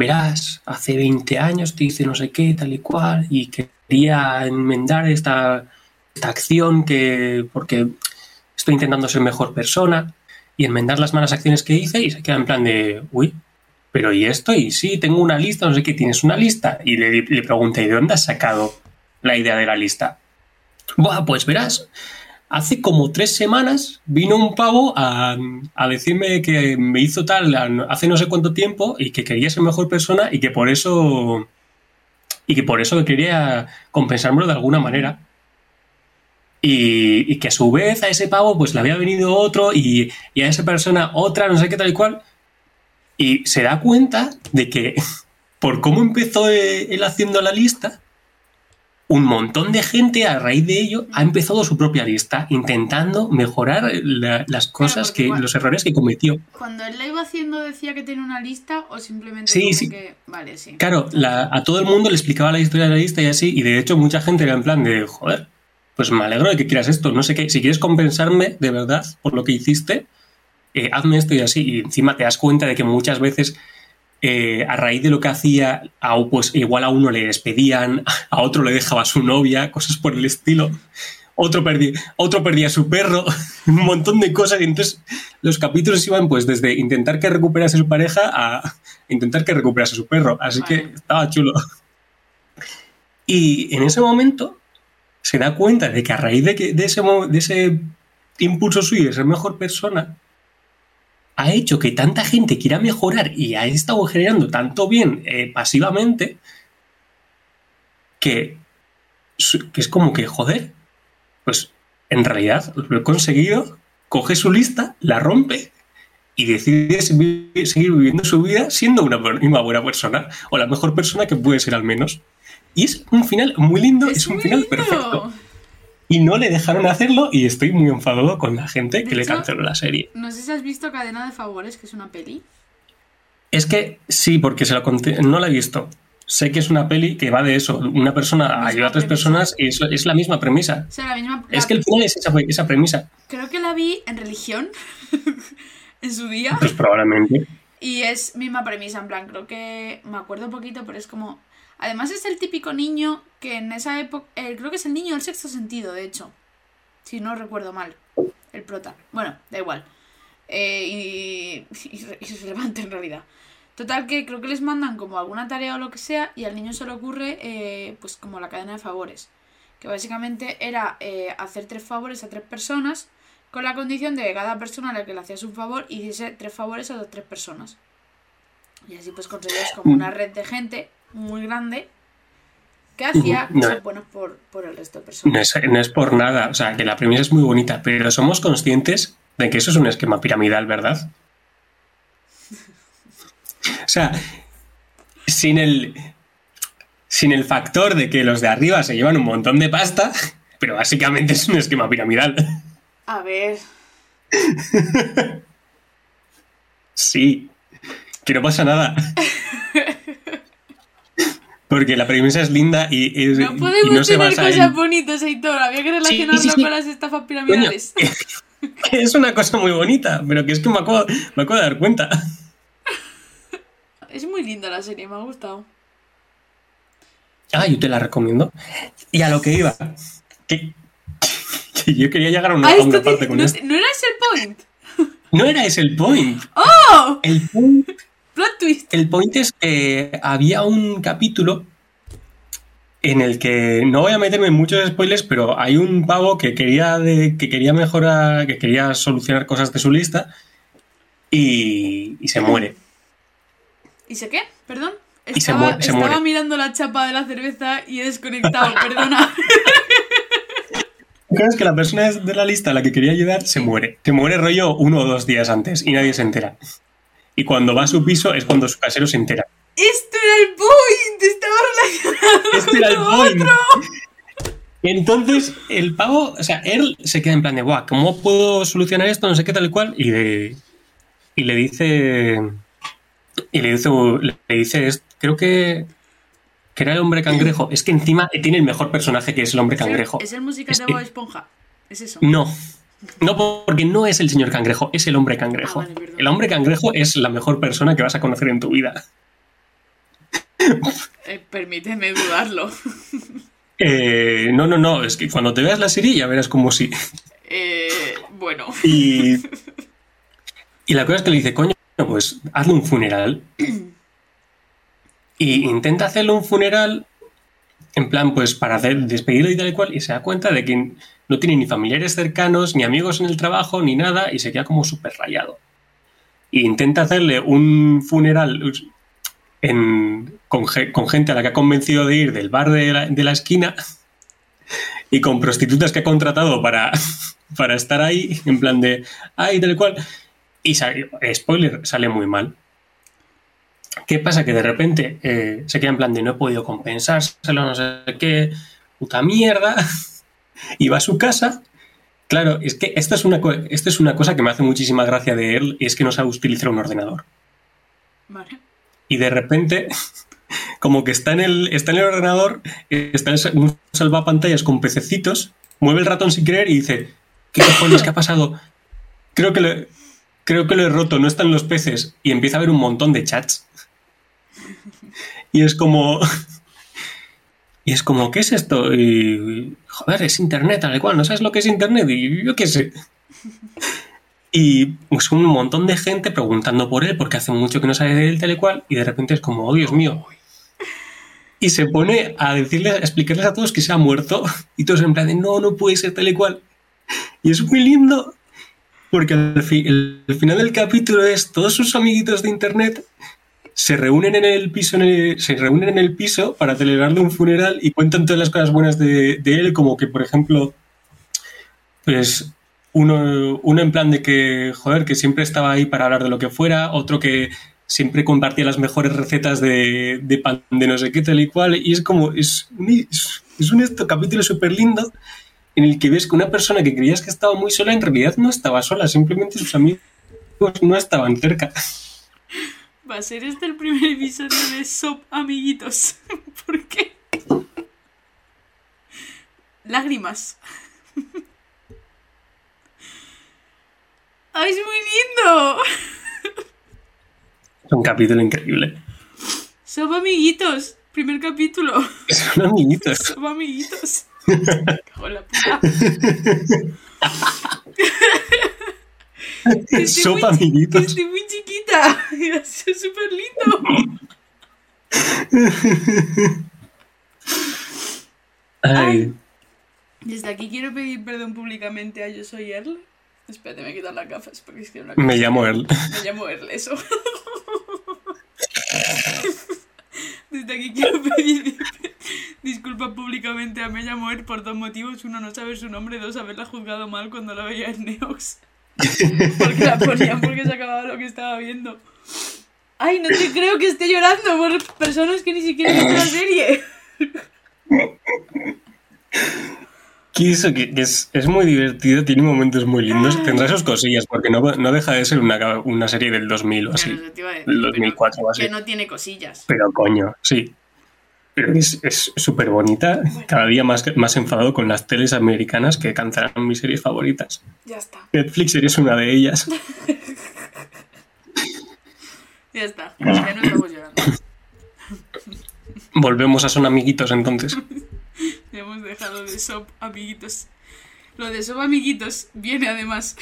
verás, hace 20 años te hice no sé qué, tal y cual, y quería enmendar esta, esta acción que, porque estoy intentando ser mejor persona y enmendar las malas acciones que hice y se queda en plan de, uy, pero ¿y esto? Y sí, tengo una lista, no sé qué, ¿tienes una lista? Y le, le pregunté, ¿de dónde has sacado la idea de la lista? Buah, pues verás, hace como tres semanas vino un pavo a, decirme que me hizo tal hace no sé cuánto tiempo y que quería ser mejor persona y que por eso y que por eso quería compensármelo de alguna manera. Y, que a su vez a ese pavo pues le había venido otro y, y a esa persona otra, no sé qué tal y cual. Y se da cuenta de que por cómo empezó él haciendo la lista, un montón de gente a raíz de ello ha empezado su propia lista, intentando mejorar las cosas que, los errores que cometió. Cuando él la iba haciendo decía que tenía una lista o simplemente sí, sí. que. Vale, sí. Claro, a todo el mundo le explicaba la historia de la lista y así, y de hecho mucha gente era en plan de, joder, pues me alegro de que quieras esto, no sé qué, si quieres compensarme de verdad por lo que hiciste, eh, hazme esto y así, y encima te das cuenta de que muchas veces eh, a raíz de lo que hacía, a, pues igual a uno le despedían, a otro le dejaba su novia, cosas por el estilo. Otro perdía, otro perdía su perro, un montón de cosas. Y entonces los capítulos iban pues desde intentar que recuperase su pareja a intentar que recuperase su perro. Así que estaba chulo. Y en ese momento se da cuenta de que a raíz de, que, de, ese, de ese impulso suyo de ser mejor persona, ha hecho que tanta gente quiera mejorar y ha estado generando tanto bien eh, pasivamente que, que es como que, joder, pues en realidad lo he conseguido, coge su lista, la rompe y decide seguir viviendo su vida siendo una, una buena persona, o la mejor persona que puede ser al menos. Y es un final muy lindo, es, un final perfecto. Y no le dejaron hacerlo y estoy muy enfadado con la gente que le canceló la serie. No sé si has visto Cadena de Favores, que es una peli. Es que sí, porque se conté, no la he visto. Sé que es una peli que va de eso. Una persona ayuda a tres premisa. personas y es, es la misma premisa. O sea, la misma. Es la- que el final es esa, esa premisa. Creo que la vi en religión en su día. Pues probablemente. Y es misma premisa, en plan, creo que me acuerdo un poquito, pero es como... Además es el típico niño que en esa época... eh, creo que es el niño del sexto sentido, de hecho. Si no recuerdo mal. El prota. Bueno, da igual. Eh, y, y, y es relevante en realidad. Total que creo que les mandan como alguna tarea o lo que sea y al niño se le ocurre eh, pues como la cadena de favores. Que básicamente era eh, hacer tres favores a tres personas con la condición de que cada persona a la que le hacías un favor hiciese tres favores a las tres personas. Y así pues conseguías como una red de gente muy grande que hacía No. cosas buenas por, por el resto de personas. No es, no es por nada. O sea, que la premisa es muy bonita, pero somos conscientes de que eso es un esquema piramidal, ¿verdad? O sea, sin el, sin el factor de que los de arriba se llevan un montón de pasta, pero básicamente es un esquema piramidal. A ver, Sí, que no pasa nada. Porque la premisa es linda y, es- no y podemos no se tener basa cosas en... bonitas, Heitor. Había que relacionarlo sí, sí. con las estafas Coño, piramidales. que es una cosa muy bonita, pero que es que me acabo, me acabo de dar cuenta. Es muy linda la serie, me ha gustado. Ah, yo te la recomiendo. Y a lo que iba, que, que yo quería llegar a una, Ah, a una te- parte con no, esto. no era ese el point. No era ese el point. ¡Oh! El point, Plot twist. el point es que había un capítulo en el que no voy a meterme en muchos spoilers, pero hay un pavo que quería de, que quería mejorar, que quería solucionar cosas de su lista y, y se muere. ¿Y sé qué? Perdón. Y se Estaba, muere- se estaba muere. mirando la chapa de la cerveza y he desconectado, perdona. Claro, es que la persona de la lista a la que quería ayudar se muere. Se muere rollo uno o dos días antes y nadie se entera. Y cuando va a su piso es cuando su casero se entera. Esto era el point. Estaba relacionado Este era el point. otro. Entonces, el pavo, o sea, él se queda en plan de, guau, ¿cómo puedo solucionar esto? No sé qué tal y cual. Y, de- y le dice. Y le dice, le dice, creo que. Que era el hombre cangrejo. Es que encima tiene el mejor personaje que es el hombre Es el- cangrejo. Es el musical Es de Bob Esponja. Es eso. No. No, porque no es el señor cangrejo, es el hombre cangrejo. Ah, vale, el hombre cangrejo es la mejor persona que vas a conocer en tu vida. Eh, permíteme dudarlo. Eh, no, no, no, es que cuando te veas la serie ya verás como si. Eh, bueno. Y, y la cosa es que le dice, coño, pues hazle un funeral. Y intenta hacerle un funeral en plan, pues para hacer, despedirlo y tal y cual, y se da cuenta de que no tiene ni familiares cercanos, ni amigos en el trabajo, ni nada, y se queda como súper rayado. Y intenta hacerle un funeral con, ge- con gente a la que ha convencido de ir del bar de la, esquina y con prostitutas que ha contratado para, estar ahí, en plan de, ay, tal cual. Y sale- spoiler, sale muy mal. ¿Qué pasa? Que de repente eh, se queda en plan de no he podido compensárselo, no sé qué, puta mierda. Y va a su casa. Claro, es que esta es, una, esta es una cosa que me hace muchísima gracia de él, y es que no sabe utilizar un ordenador. Vale. Y de repente, como que está en el, está en el ordenador, está en un salvapantallas con pececitos, mueve el ratón sin querer y dice, ¿qué cojones? ¿Qué ha pasado? Creo que lo, creo que lo he roto, no están los peces. Y empieza a haber un montón de chats. Y es como... Y es como, ¿qué es esto? Y, joder, es internet, tal y cual, ¿no sabes lo que es internet? Y yo qué sé. Y pues un montón de gente preguntando por él, porque hace mucho que no sabe de él, tal y cual, y de repente es como, oh Dios mío. Y se pone a decirles, a explicarles a todos que se ha muerto, y todos en plan de, no, no puede ser tal y cual. Y es muy lindo, porque al fi- el final del capítulo es todos sus amiguitos de internet se reúnen en el piso en el- se reúnen en el piso para celebrarle un funeral y cuentan todas las cosas buenas de, de él como que por ejemplo pues uno, uno en plan de que, joder, que siempre estaba ahí para hablar de lo que fuera, otro que siempre compartía las mejores recetas de, de pan de no sé qué tal y cual, y es como, es un, es, un esto, capítulo súper lindo en el que ves que una persona que creías que estaba muy sola en realidad no estaba sola, simplemente sus amigos no estaban cerca. Va a ser este el primer episodio de Sop Amiguitos. ¿Por qué? Lágrimas. ¡Ay, es muy lindo! Es un capítulo increíble. Sop Amiguitos. Primer capítulo. Son amiguitos. Amiguitos. Hola, puta. Estoy Sopa muy- amiguitos. Estoy muy chiquita. Es súper lindo. Ay, Desde aquí quiero pedir perdón públicamente a Yo Soy Earl. Espérate, me quitar las gafas porque es que una me llamo Earl. Me llamo Earl, eso. Desde aquí quiero pedir disculpas públicamente a Me llamo Earl por dos motivos. Uno, no saber su nombre. Dos, haberla juzgado mal cuando la veía en Neox. Porque la ponían porque se acababa lo que estaba viendo. Ay, no te creo que esté llorando por personas que ni siquiera han visto la serie. Que eso, que, que es, es muy divertido, tiene momentos muy lindos, tendrá sus cosillas, porque no, no deja de ser una, una serie del 2000 o así. Claro, eso te iba a decir, del pero 2004 o así. Que no tiene cosillas. Pero coño, sí. Es súper bonita, cada día más, más enfadado con las teles americanas que cantarán mis series favoritas. Ya está. Netflix eres una de ellas. Ya está. Ya no estamos llorando. Volvemos a Son Amiguitos entonces. Ya hemos dejado de SOP, amiguitos. Lo de SOP, amiguitos, viene además.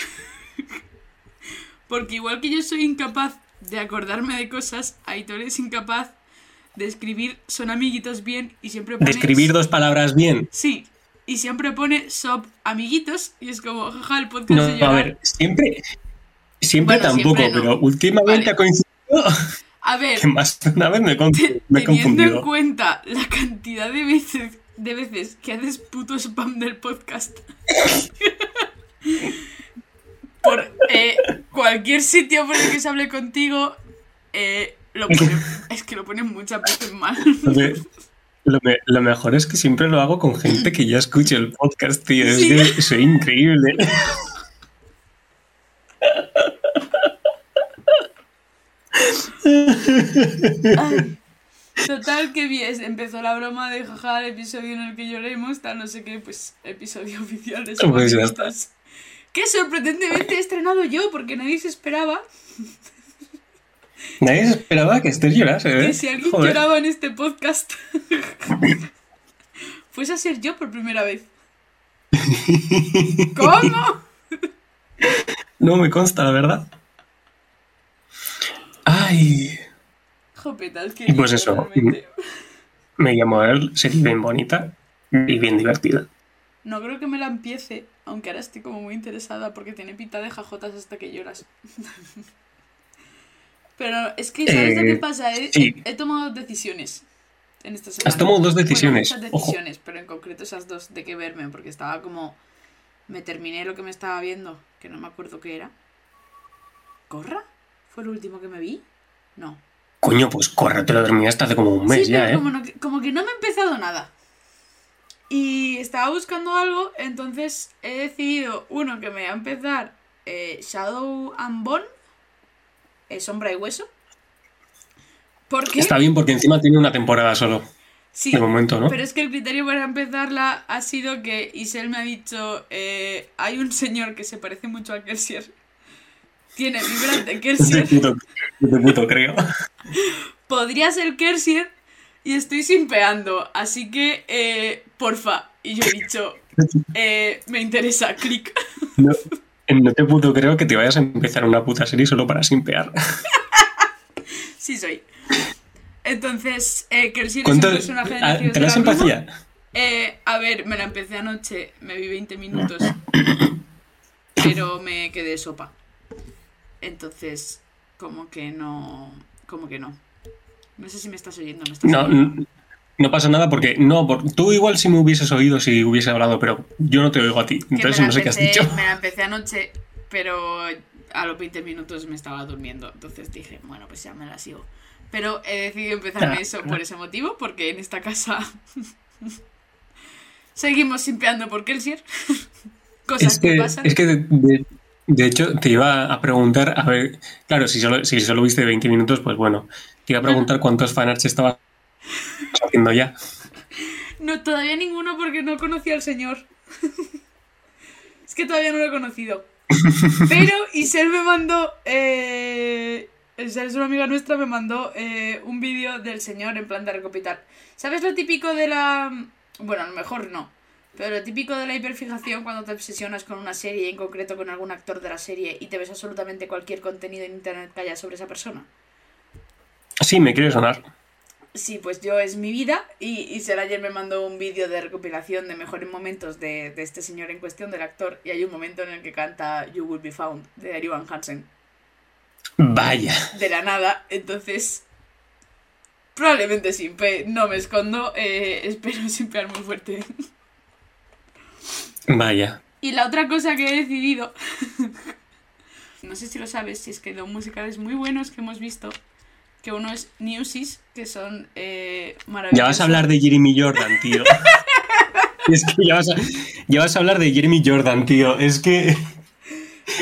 Porque igual que yo soy incapaz de acordarme de cosas, Aitor es incapaz de escribir son amiguitos bien y siempre pone. De escribir dos palabras bien. Sí. Y siempre pone SOP, amiguitos. Y es como, jaja, el podcast No, de a ver, siempre, siempre Bueno, tampoco, siempre no. pero últimamente Vale. ha coincidido A ver, que más de una vez me, he teniendo en cuenta la cantidad de veces, de veces que haces puto spam del podcast por eh, cualquier sitio por el que se hable contigo, eh, lo pone- es que lo ponen muchas veces mal. Lo, lo me- lo mejor es que siempre lo hago con gente que ya escucha el podcast, tío. Es Sí. que soy increíble. Ay. Total, que bien, empezó la broma de jaja, el episodio en el que lloremos, tal no sé qué, pues episodio oficial de Somos Pues. Que sorprendentemente he estrenado yo, porque nadie se esperaba Nadie se esperaba que estés llorase, ¿eh? que si alguien Joder. lloraba en este podcast, fuese a ser yo por primera vez. ¿Cómo? No me consta, la verdad. Ay, Jopetas, que Y pues eso. me llamo Earl, serie bien bonita y bien divertida. No creo que me la empiece, aunque ahora estoy como muy interesada porque tiene pinta de jajotas hasta que lloras. Pero es que, ¿sabes lo Eh, que pasa? He, sí. he- he tomado decisiones en esta semana. Has tomado dos Bueno, decisiones. muchas Ojo. decisiones, pero en concreto esas dos de que verme, porque estaba como... Me terminé lo que me estaba viendo, que no me acuerdo qué era. ¿Corra? ¿Fue el último que me vi? No. Coño, pues corre, te lo terminaste hace como un mes sí, ya, pero ¿eh? como, no- como que no me he empezado nada. Y estaba buscando algo, entonces he decidido, uno, que me va a empezar eh, Shadow and Bone, eh, Sombra y Hueso. Porque... Está bien porque encima tiene una temporada solo, Sí, de momento, ¿no? pero es que el criterio para empezarla ha sido que Isel me ha dicho, eh, hay un señor que se parece mucho a Kelsier. Tiene vibras de De Kelsier. puto, de puto creo. podría ser Kersier y estoy simpeando, así que, eh, porfa. Y yo he dicho, eh, me interesa, clic. No, no te puto creo que te vayas a empezar una puta serie solo para simpear. Sí soy. Entonces, eh, Kersier es un ¿Cuánto, personaje de ah, Nacidos ¿Te la? Eh, a ver, me la empecé anoche, me vi 20 minutos, pero me quedé sopa. Entonces, como que no, como que no. No sé si me estás oyendo, ¿me estás No, oyendo? No pasa nada porque no, por- tú igual si me hubieses oído si hubiese hablado, pero yo no te oigo a ti. Entonces no sé qué has dicho. Me la empecé anoche, pero a los 20 minutos me estaba durmiendo. Entonces dije, bueno, pues ya me la sigo. Pero he decidido empezarme Ah, eso ah. por ese motivo, porque en esta casa seguimos simpeando por Kelsier. Cosas Es que, que, pasan. es que de, de- de hecho te iba a preguntar, a ver, claro, si solo, si solo viste 20 minutos, pues bueno, te iba a preguntar cuántos fanarts estabas haciendo ya. No, todavía ninguno porque no conocía al señor. es que todavía no lo he conocido. Pero Isel me mandó. Eh, Isel es una amiga nuestra, me mandó eh, un vídeo del señor en plan de recopilar. ¿Sabes lo típico de la. Bueno, a lo mejor no. Pero lo típico de la hiperfijación cuando te obsesionas con una serie, en concreto con algún actor de la serie, y te ves absolutamente cualquier contenido en internet que haya sobre esa persona. Sí, me quiere sonar. Sí, pues yo es mi vida y, y Sara ayer me mandó un vídeo de recopilación de mejores momentos de, de este señor en cuestión, del actor, y hay un momento en el que canta You Will Be Found de Ari Van Hansen, Vaya. de la nada, entonces probablemente simpe, no me escondo, eh, espero simpear muy fuerte. Vaya. Y la otra cosa que he decidido, no sé si lo sabes, si es que los musicales muy buenos que hemos visto, que uno es Newsies, que son eh, maravillosos. Ya vas a hablar de Jeremy Jordan, tío. es que ya vas, a, ya vas a hablar de Jeremy Jordan, tío. Es que.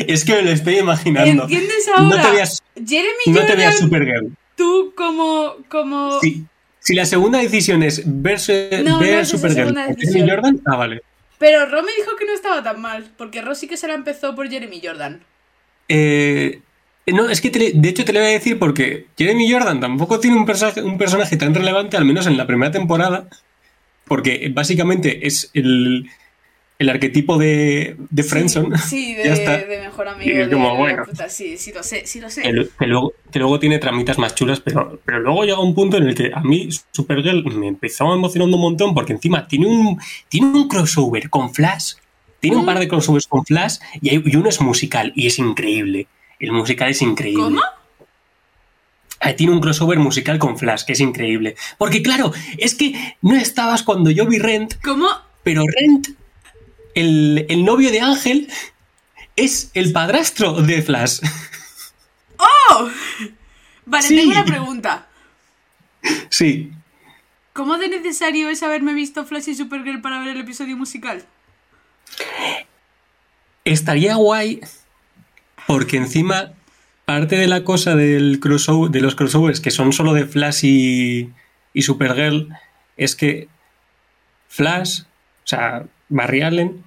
Es que me lo estoy imaginando. ¿Entiendes ahora? No te veas, Jeremy no te Jordan, veas Supergirl. tú como... como... Si, si la segunda decisión es verse, No, ver no es Supergirl Jeremy. Jordan, ah, vale. Pero Ro me dijo que no estaba tan mal, porque Ro sí que se la empezó por Jeremy Jordan. Eh, no, es que te de hecho te lo voy a decir porque Jeremy Jordan tampoco tiene un personaje, un personaje tan relevante, al menos en la primera temporada, porque básicamente es el, el arquetipo de, de Friendzone. Sí, de, Ya está. de mejor amigo. Y es de como, bueno. puta, sí, sí lo sé, sí lo sé. Que, lu- que luego, que luego tiene tramitas más chulas, pero, pero luego llega un punto en el que a mí Supergirl me empezó emocionando un montón porque encima tiene un, tiene un crossover con Flash. Tiene un par de crossovers con Flash y, hay- y uno es musical y es increíble. El musical es increíble. ¿Cómo? Ah, Tiene un crossover musical con Flash, que es increíble. Porque claro, es que no estabas cuando yo vi Rent, ¿Cómo? pero Rent, el, el novio de Ángel, es el padrastro de Flash. ¡Oh! Vale, Sí. tengo una pregunta. Sí. ¿Cómo de necesario es haberme visto Flash y Supergirl para ver el episodio musical? Estaría guay porque encima parte de la cosa del crossover, de los crossovers que son solo de Flash y, y Supergirl es que Flash, o sea, Barry Allen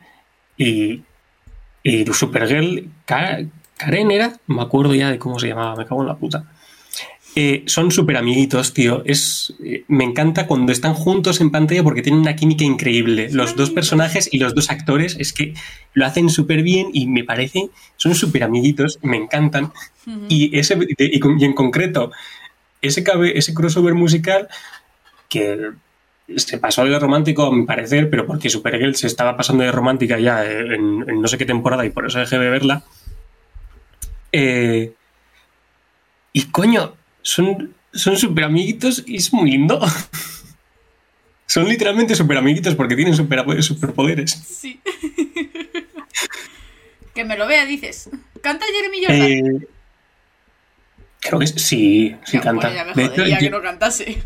y, y Supergirl, Ka- Karen era, me acuerdo ya de cómo se llamaba, me cago en la puta. Eh, son súper amiguitos, tío. Es, eh, me encanta cuando están juntos en pantalla porque tienen una química increíble. Los dos personajes y los dos actores es que lo hacen súper bien y me parece, son súper amiguitos, me encantan. Y, ese, y, en concreto, ese, cabe, ese crossover musical que se pasó de romántico a mi parecer, pero porque Supergirl se estaba pasando de romántica ya en, en no sé qué temporada y por eso dejé de verla. Eh, y coño, son son súper amiguitos y es muy lindo. son literalmente súper amiguitos porque tienen super, superpoderes. Sí. que me lo vea, dices. ¿Canta Jeremy Jordan? Eh, creo que sí, sí canta. me De hecho, que no cantase.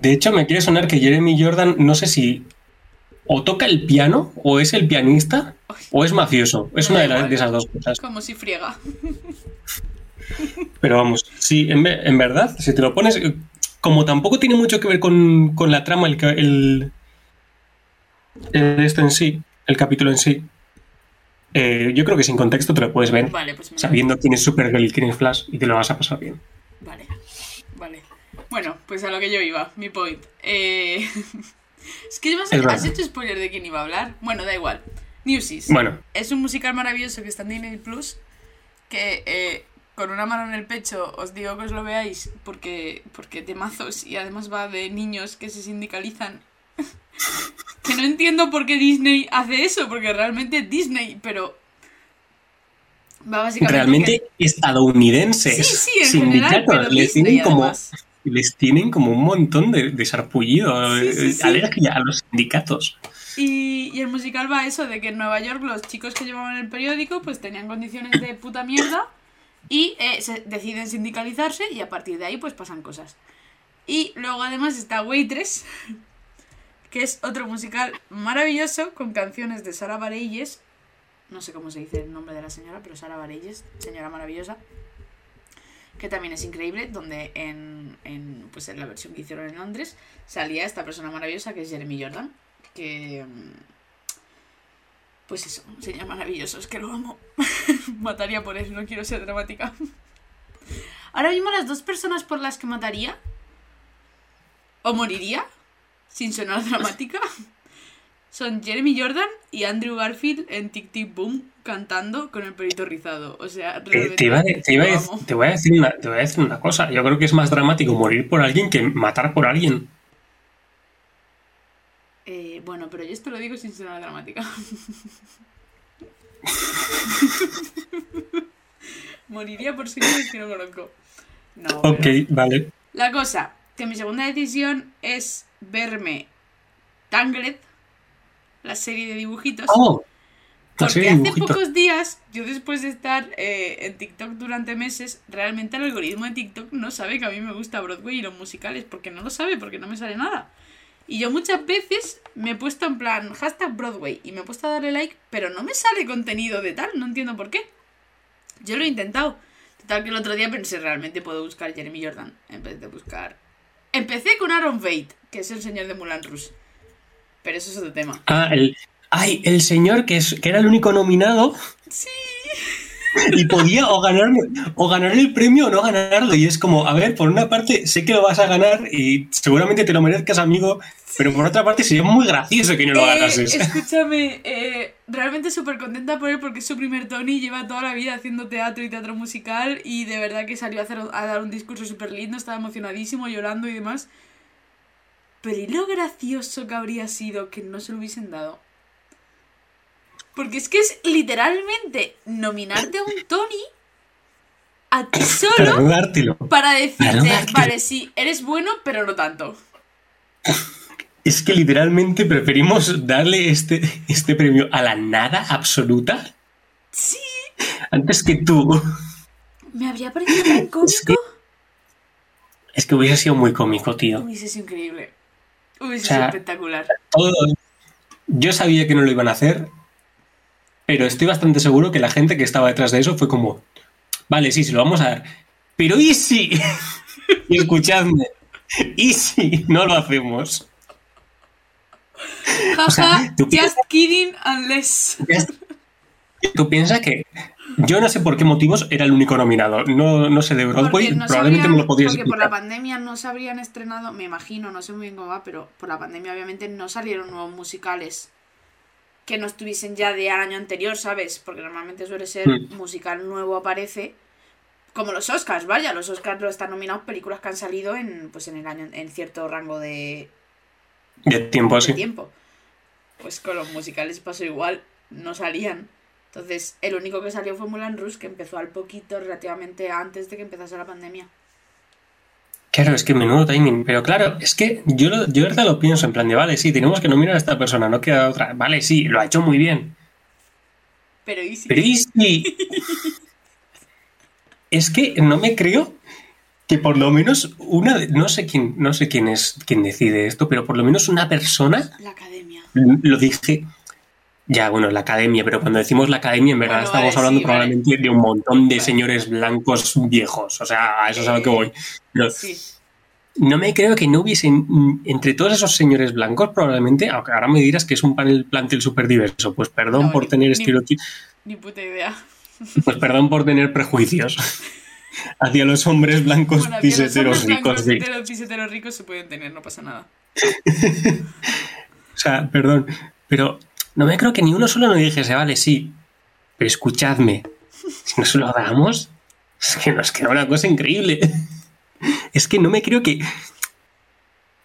De hecho, me quiere sonar que Jeremy Jordan, no sé si o toca el piano, o es el pianista, o es mafioso. Es una de, las- de esas dos cosas. Como si friega. Pero vamos, sí, en, ve- en verdad, si te lo pones, eh, como tampoco tiene mucho que ver con, con la trama, el, el, el esto en sí, el capítulo en sí, eh, yo creo que sin contexto te lo puedes ver, Vale, pues sabiendo quién es Supergirl y quién es Flash, y te lo vas a pasar bien. Vale, vale. Bueno, pues a lo que yo iba, mi point. Eh... es que Es has hecho spoiler de quién iba a hablar. Bueno, da igual. Newsies. Bueno, Es un musical maravilloso que está en Disney Plus. Que eh, con una mano en el pecho os digo que os lo veáis porque, porque temazos y además va de niños que se sindicalizan. que no entiendo por qué Disney hace eso, porque realmente es Disney, pero. Va básicamente. realmente que- estadounidenses, Sí, sí, en general, sindicatos, pero les Disney tienen como, además. les tienen como un montón de, de sarpullido, Sí, eh, sí. alergia a los sindicatos. Y, y el musical va a eso, de que en Nueva York los chicos que llevaban el periódico pues tenían condiciones de puta mierda y eh, se deciden sindicalizarse y a partir de ahí pues pasan cosas. Y luego además está Waitress, que es otro musical maravilloso con canciones de Sara Bareilles. No sé cómo se dice el nombre de la señora, pero Sara Bareilles, señora maravillosa. Que también es increíble, donde en, en, pues en la versión que hicieron en Londres salía esta persona maravillosa que es Jeremy Jordan. Que. Pues eso, un señor maravilloso, es que lo amo. mataría por él, no quiero ser dramática. Ahora mismo las dos personas por las que mataría o moriría, sin sonar dramática, son Jeremy Jordan y Andrew Garfield en Tic Tic Boom cantando con el pelito rizado. O sea, Eh, realmente te, iba iba voy a decir una, te voy a decir una cosa. Yo creo que es más dramático morir por alguien que matar por alguien. Eh, bueno, pero yo esto lo digo sin sonar dramática. Moriría por señores que no conozco. No, Ok, pero- vale. La cosa, que mi segunda decisión es verme Tangled, la serie de dibujitos. Oh, la Porque serie de hace pocos días, yo después de estar eh, en TikTok durante meses, realmente el algoritmo de TikTok no sabe que a mí me gusta Broadway y los musicales, porque no lo sabe, porque no me sale nada. Y yo muchas veces me he puesto en plan hashtag Broadway y me he puesto a darle like, pero no me sale contenido de tal, no entiendo por qué. Yo lo he intentado. Total que el otro día pensé, realmente puedo buscar Jeremy Jordan en vez de buscar... Empecé con Aaron Veit, que es el señor de Mulan Rouge. Pero eso es otro tema. Ah, el. Ay, el señor que, es, que era el único nominado Sí. Y podía o ganar, o ganar el premio o no ganarlo. Y es como, a ver, por una parte sé que lo vas a ganar y seguramente te lo merezcas, amigo, pero por otra parte sería muy gracioso que no lo Eh, ganases. escúchame, eh, realmente súper contenta por él porque es su primer Tony, lleva toda la vida haciendo teatro y teatro musical y de verdad que salió a, hacer, a dar un discurso súper lindo, estaba emocionadísimo, llorando y demás. Pero ¿y lo gracioso que habría sido que no se lo hubiesen dado? Porque es que es literalmente nominarte a un Tony a ti solo para Para decirte, vale, sí, eres bueno, pero no tanto. Es que literalmente preferimos darle este, este premio a la nada absoluta Sí, antes que tú. me habría parecido tan Es cómico. que, es que hubiese sido muy cómico, tío. Hubiese sido increíble. Hubiese O sea, sido espectacular. Todo- yo sabía que no lo iban a hacer, pero estoy bastante seguro que la gente que estaba detrás de eso fue como, vale, sí, se lo vamos a dar, pero ¿y si? y escuchadme, ¿y si no lo hacemos? Jaja, sea, tú piensas- just kidding unless. Tú piensas que yo no sé por qué motivos era el único nominado, no, no sé de Broadway, no probablemente sabrían- me lo podías Porque por la explicar. pandemia no se habrían estrenado, me imagino, no sé muy bien cómo va, pero por la pandemia obviamente no salieron nuevos musicales que no estuviesen ya de año anterior, ¿sabes? Porque normalmente suele ser Mm. musical nuevo aparece. Como los Oscars, vaya, los Oscars lo están nominados películas que han salido en, pues en el año, en cierto rango de, De tiempo de así. tiempo. Pues con los musicales pasó igual, no salían. Entonces, el único que salió fue Mulan Rouge, que empezó al poquito, relativamente antes de que empezase la pandemia. Claro, es que menudo timing. Pero claro, es que yo, lo- yo verdad lo pienso en plan de, vale, sí, tenemos que nominar a esta persona, no queda otra. Vale, sí, lo ha hecho muy bien. Pero ¿y si? Pero ¿y si? es que no me creo que por lo menos una, de- no sé quién, no sé quién es quien decide esto, pero por lo menos una persona La academia. lo dije. Ya, bueno, la academia, pero cuando decimos la academia, en verdad Bueno, estamos vale, hablando sí, vale. probablemente de un montón de señores blancos viejos. O sea, a eso es a lo que voy. No, Sí. no me creo que no hubiesen, mm, entre todos esos señores blancos, probablemente, aunque ahora me dirás que es un panel plantel súper diverso, pues perdón No, por ni- tener estereotipos, Ni puta idea. pues perdón por tener prejuicios hacia los hombres blancos Bueno, los piseteros blancos ricos. sí. piseteros ricos se pueden tener, no pasa nada. O sea, perdón, pero no me creo que ni uno solo nos dijese, vale, sí, pero escuchadme, si nos lo damos, es que nos queda una cosa increíble. Es que no me creo que...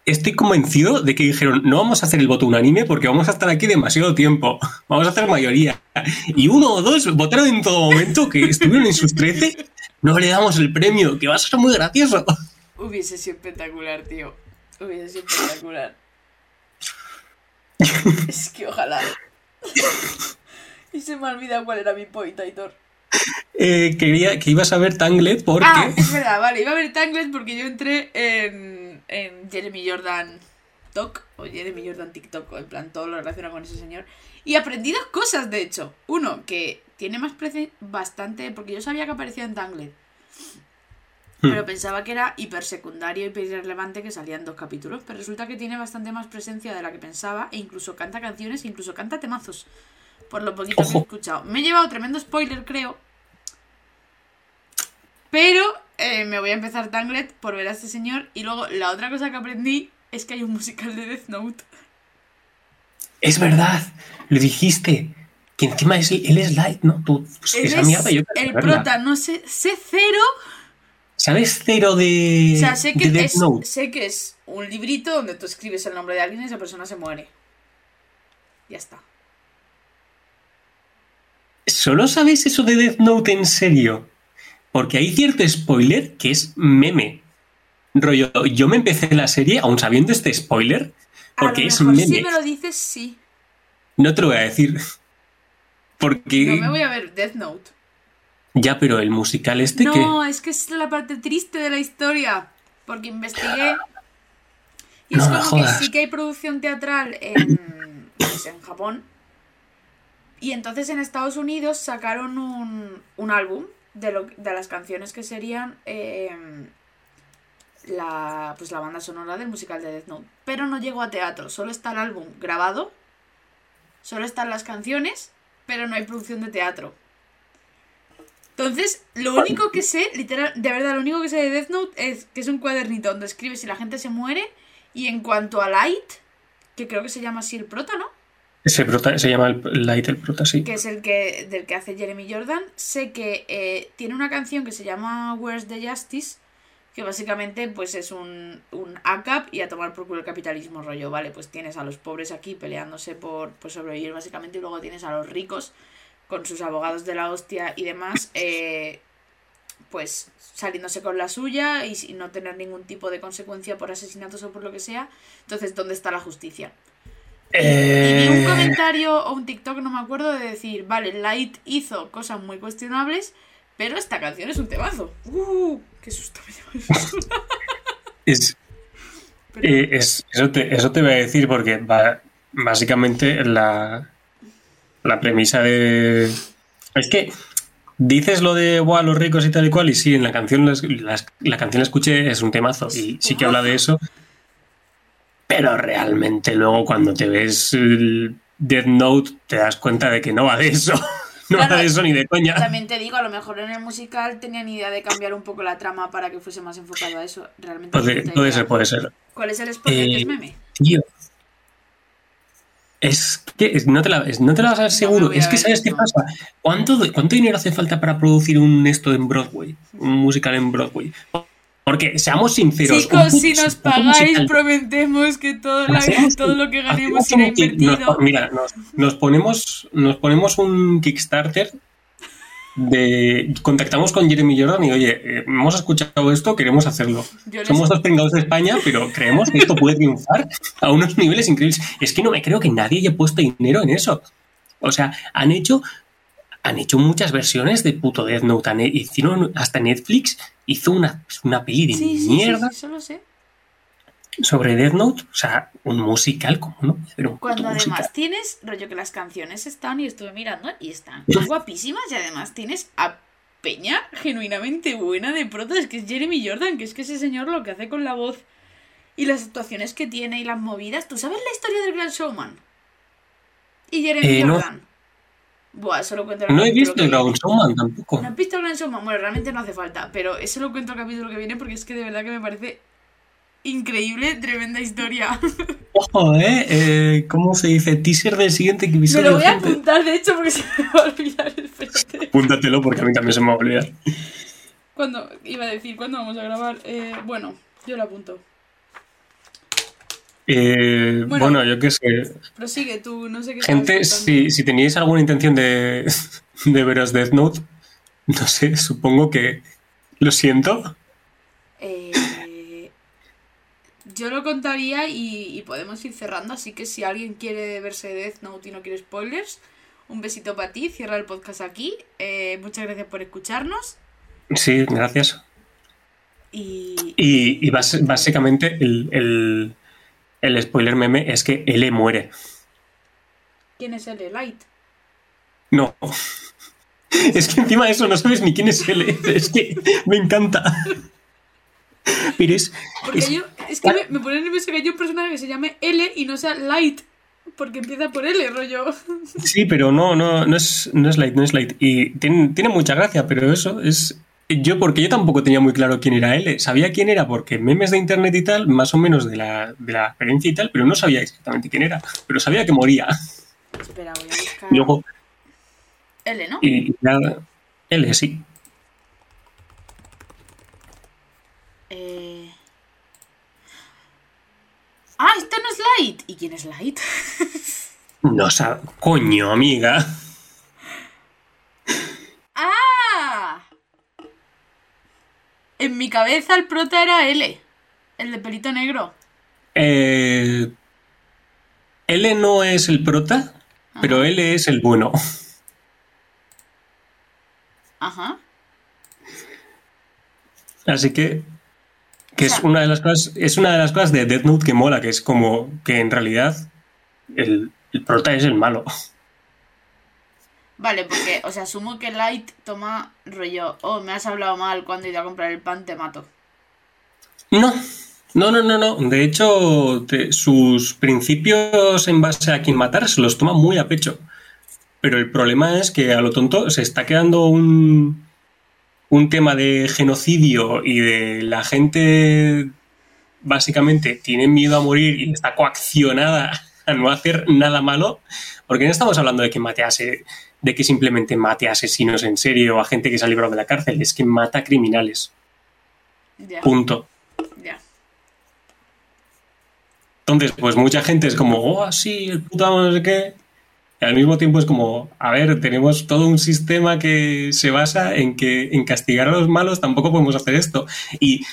Estoy convencido de que dijeron, no vamos a hacer el voto unánime porque vamos a estar aquí demasiado tiempo, vamos a hacer mayoría. Y uno o dos votaron en todo momento que estuvieron en sus 13, no le damos el premio, que va a ser muy gracioso. Hubiese sido espectacular, tío. Hubiese sido espectacular. Es que ojalá. y se me ha olvidado cuál era mi point, Aitor. Eh, quería que ibas a ver Tangled porque. Ah, es verdad, vale. Iba a ver Tangled porque yo entré en, en Jeremy Jordan Talk o Jeremy Jordan TikTok, o en plan todo lo relacionado con ese señor. Y aprendí dos cosas, de hecho. Uno, que tiene más presencia, bastante, porque yo sabía que aparecía en Tangled. Pero pensaba que era hiper secundario, hiper irrelevante, que salía en dos capítulos. Pero resulta que tiene bastante más presencia de la que pensaba. E incluso canta canciones, e incluso canta temazos. Por lo poquito que he escuchado. Me he llevado tremendo spoiler, creo. Pero eh, me voy a empezar Tangled por ver a este señor. Y luego la otra cosa que aprendí es que hay un musical de Death Note. Es verdad, lo dijiste. Que encima es, él es light, ¿no? Tú, pues, Él esa es mierda yo el prota, no sé, sé cero. ¿Sabes cero de, O sea, sé que, Death es, Note? sé que es un librito donde tú escribes el nombre de alguien y esa persona se muere. Ya está. ¿Solo sabes eso de Death Note en serio? Porque hay cierto spoiler que es meme. Rollo, yo me empecé la serie aún sabiendo este spoiler, porque a lo es mejor meme. si me lo dices, sí. No te lo voy a decir. Porque. No me voy a ver Death Note. Ya, pero el musical este que. No, es que es la parte triste de la historia. Porque investigué. Y No es como que sí que hay producción teatral en, pues, en Japón. Y entonces en Estados Unidos sacaron un, un álbum de, lo, de las canciones que serían eh, la, pues, la banda sonora del musical de Death Note. Pero no llegó a teatro, solo está el álbum grabado, solo están las canciones, pero no hay producción de teatro. Entonces, lo único que sé, literal, de verdad, lo único que sé de Death Note es que es un cuadernito donde escribes si la gente se muere. Y en cuanto a Light, que creo que se llama así el prota, ¿no? Ese prota, se llama el Light el prota, sí. que es el que del que hace Jeremy Jordan, sé que eh, tiene una canción que se llama Where's the Justice, que básicamente pues es un, un ACAP y a tomar por culo el capitalismo rollo, ¿vale? Pues tienes a los pobres aquí peleándose por, por sobrevivir básicamente y luego tienes a los ricos con sus abogados de la hostia y demás, eh, pues saliéndose con la suya y sin no tener ningún tipo de consecuencia por asesinatos o por lo que sea. Entonces, ¿dónde está la justicia? Y vi un Eh, comentario o un TikTok, no me acuerdo, de decir, vale, Light hizo cosas muy cuestionables, pero esta canción es un temazo. ¡Uh! ¡Qué susto me es, Pero- eh, es- eso, te, eso te voy a decir porque va- básicamente la, la premisa de... Es que dices lo de "Buah, los ricos y tal y cual y sí, en la canción, las- las- la canción la escuché, es un temazo y sí que habla de eso. Pero realmente luego cuando te ves el Death Note te das cuenta de que no va de eso. No Claro, va de eso ni de coña. También te digo, a lo mejor en el musical tenían idea de cambiar un poco la trama para que fuese más enfocado a eso. Realmente. Puede, ser, puede ser. ¿Cuál es el spoiler que Eh, es meme? Tío. Es que no, te la, no te la vas a ver seguro. es que ¿sabes qué pasa? ¿Cuánto, ¿Cuánto dinero hace falta para producir un esto en Broadway? Un musical en Broadway. Porque, seamos sinceros. Chicos, si nos pagáis, musical- prometemos que todo, la- todo lo que ganemos nos invertido. mira, nos, nos ponemos, nos ponemos un Kickstarter de contactamos con Jeremy Jordan y oye, eh, hemos escuchado esto, queremos hacerlo. Les- Somos dos pringados de España, pero creemos que esto puede triunfar a unos niveles increíbles. Es que no me creo que nadie haya puesto dinero en eso. O sea, han hecho han hecho muchas versiones de puto Death Note. Hicieron hasta Netflix hizo una, una peli de Sí, sí, sí, mierda sí, eso lo sé. Sobre Death Note. O sea, un musical, ¿cómo no? Pero Cuando musical. además tienes, rollo que las canciones están, y estuve mirando, y están guapísimas, y además tienes a Peña genuinamente buena de prota, es que es Jeremy Jordan, que es que ese señor lo que hace con la voz y las actuaciones que tiene y las movidas. ¿Tú sabes la historia del Gran Showman? Y Jeremy Eh, no. Jordan. Buah, eso lo cuento No he visto el. Dragon Showman tampoco. ¿No has visto el Gran Showman? Bueno, realmente no hace falta, pero eso lo cuento el capítulo que viene porque es que de verdad que me parece increíble, tremenda historia. Ojo, ¿eh? Eh, ¿Cómo se dice? Teaser del siguiente Me episodio. lo voy a apuntar, de hecho, porque se me va a olvidar. Espérate. Apúntatelo porque a mí también se me va a olvidar. Cuando iba a decir, ¿cuándo vamos a grabar? Eh, bueno, yo lo apunto. Eh, Bueno. bueno. yo qué sé. Prosigue tú, no sé qué Gente, si, si teníais alguna intención de, de veros Death Note, no sé, supongo que lo siento. Eh, yo lo contaría y, y podemos ir cerrando, así que si alguien quiere verse Death Note y no quiere spoilers, un besito para ti, cierra el podcast aquí. Eh, muchas gracias por escucharnos. Sí, gracias. Y, Y, y bas- básicamente el, el- el spoiler meme es que L muere. ¿quién es el Light? No. Es que encima de eso no sabes ni quién es L. Es que me encanta. Pero es. Porque es- yo, es que me, me pone nervioso que haya un personaje que se llame L y no sea Light, porque empieza por L, rollo. Sí, pero no, no, no es, no es light, no es light. Y tiene, tiene mucha gracia, pero eso es. Yo, porque yo tampoco tenía muy claro quién era L. Sabía quién era porque memes de internet y tal, más o menos de la, de la experiencia y tal, pero no sabía exactamente quién era. Pero sabía que moría. Espera, voy a buscar. Y luego, L, ¿no? y, y nada, L, sí. Eh... Ah, este no es Light. ¿Y quién es Light? No sabe. Coño, amiga. ¡Ah! En mi cabeza el prota era L, el de pelito negro. Eh, L no es el prota, pero L es el bueno. Ajá. Así que, que es una de las cosas, es una de las cosas de Death Note que mola, que es como que en realidad el, el prota es el malo. Vale, porque, o sea, asumo que Light toma rollo, oh, me has hablado mal cuando he ido a comprar el pan, te mato. No, no, no, no, no. De hecho, sus principios en base a quién matar se los toma muy a pecho. Pero el problema es que a lo tonto se está quedando un, un tema de genocidio y de la gente básicamente tiene miedo a morir y está coaccionada a no hacer nada malo. Porque no estamos hablando de que mate de que simplemente mate a asesinos en serio o a gente que se ha librado de la cárcel, es que mata a criminales. Punto. Entonces, pues mucha gente es como, oh, sí, el puto no sé qué. Y al mismo tiempo es como, a ver, tenemos todo un sistema que se basa en que en castigar a los malos tampoco podemos hacer esto. Y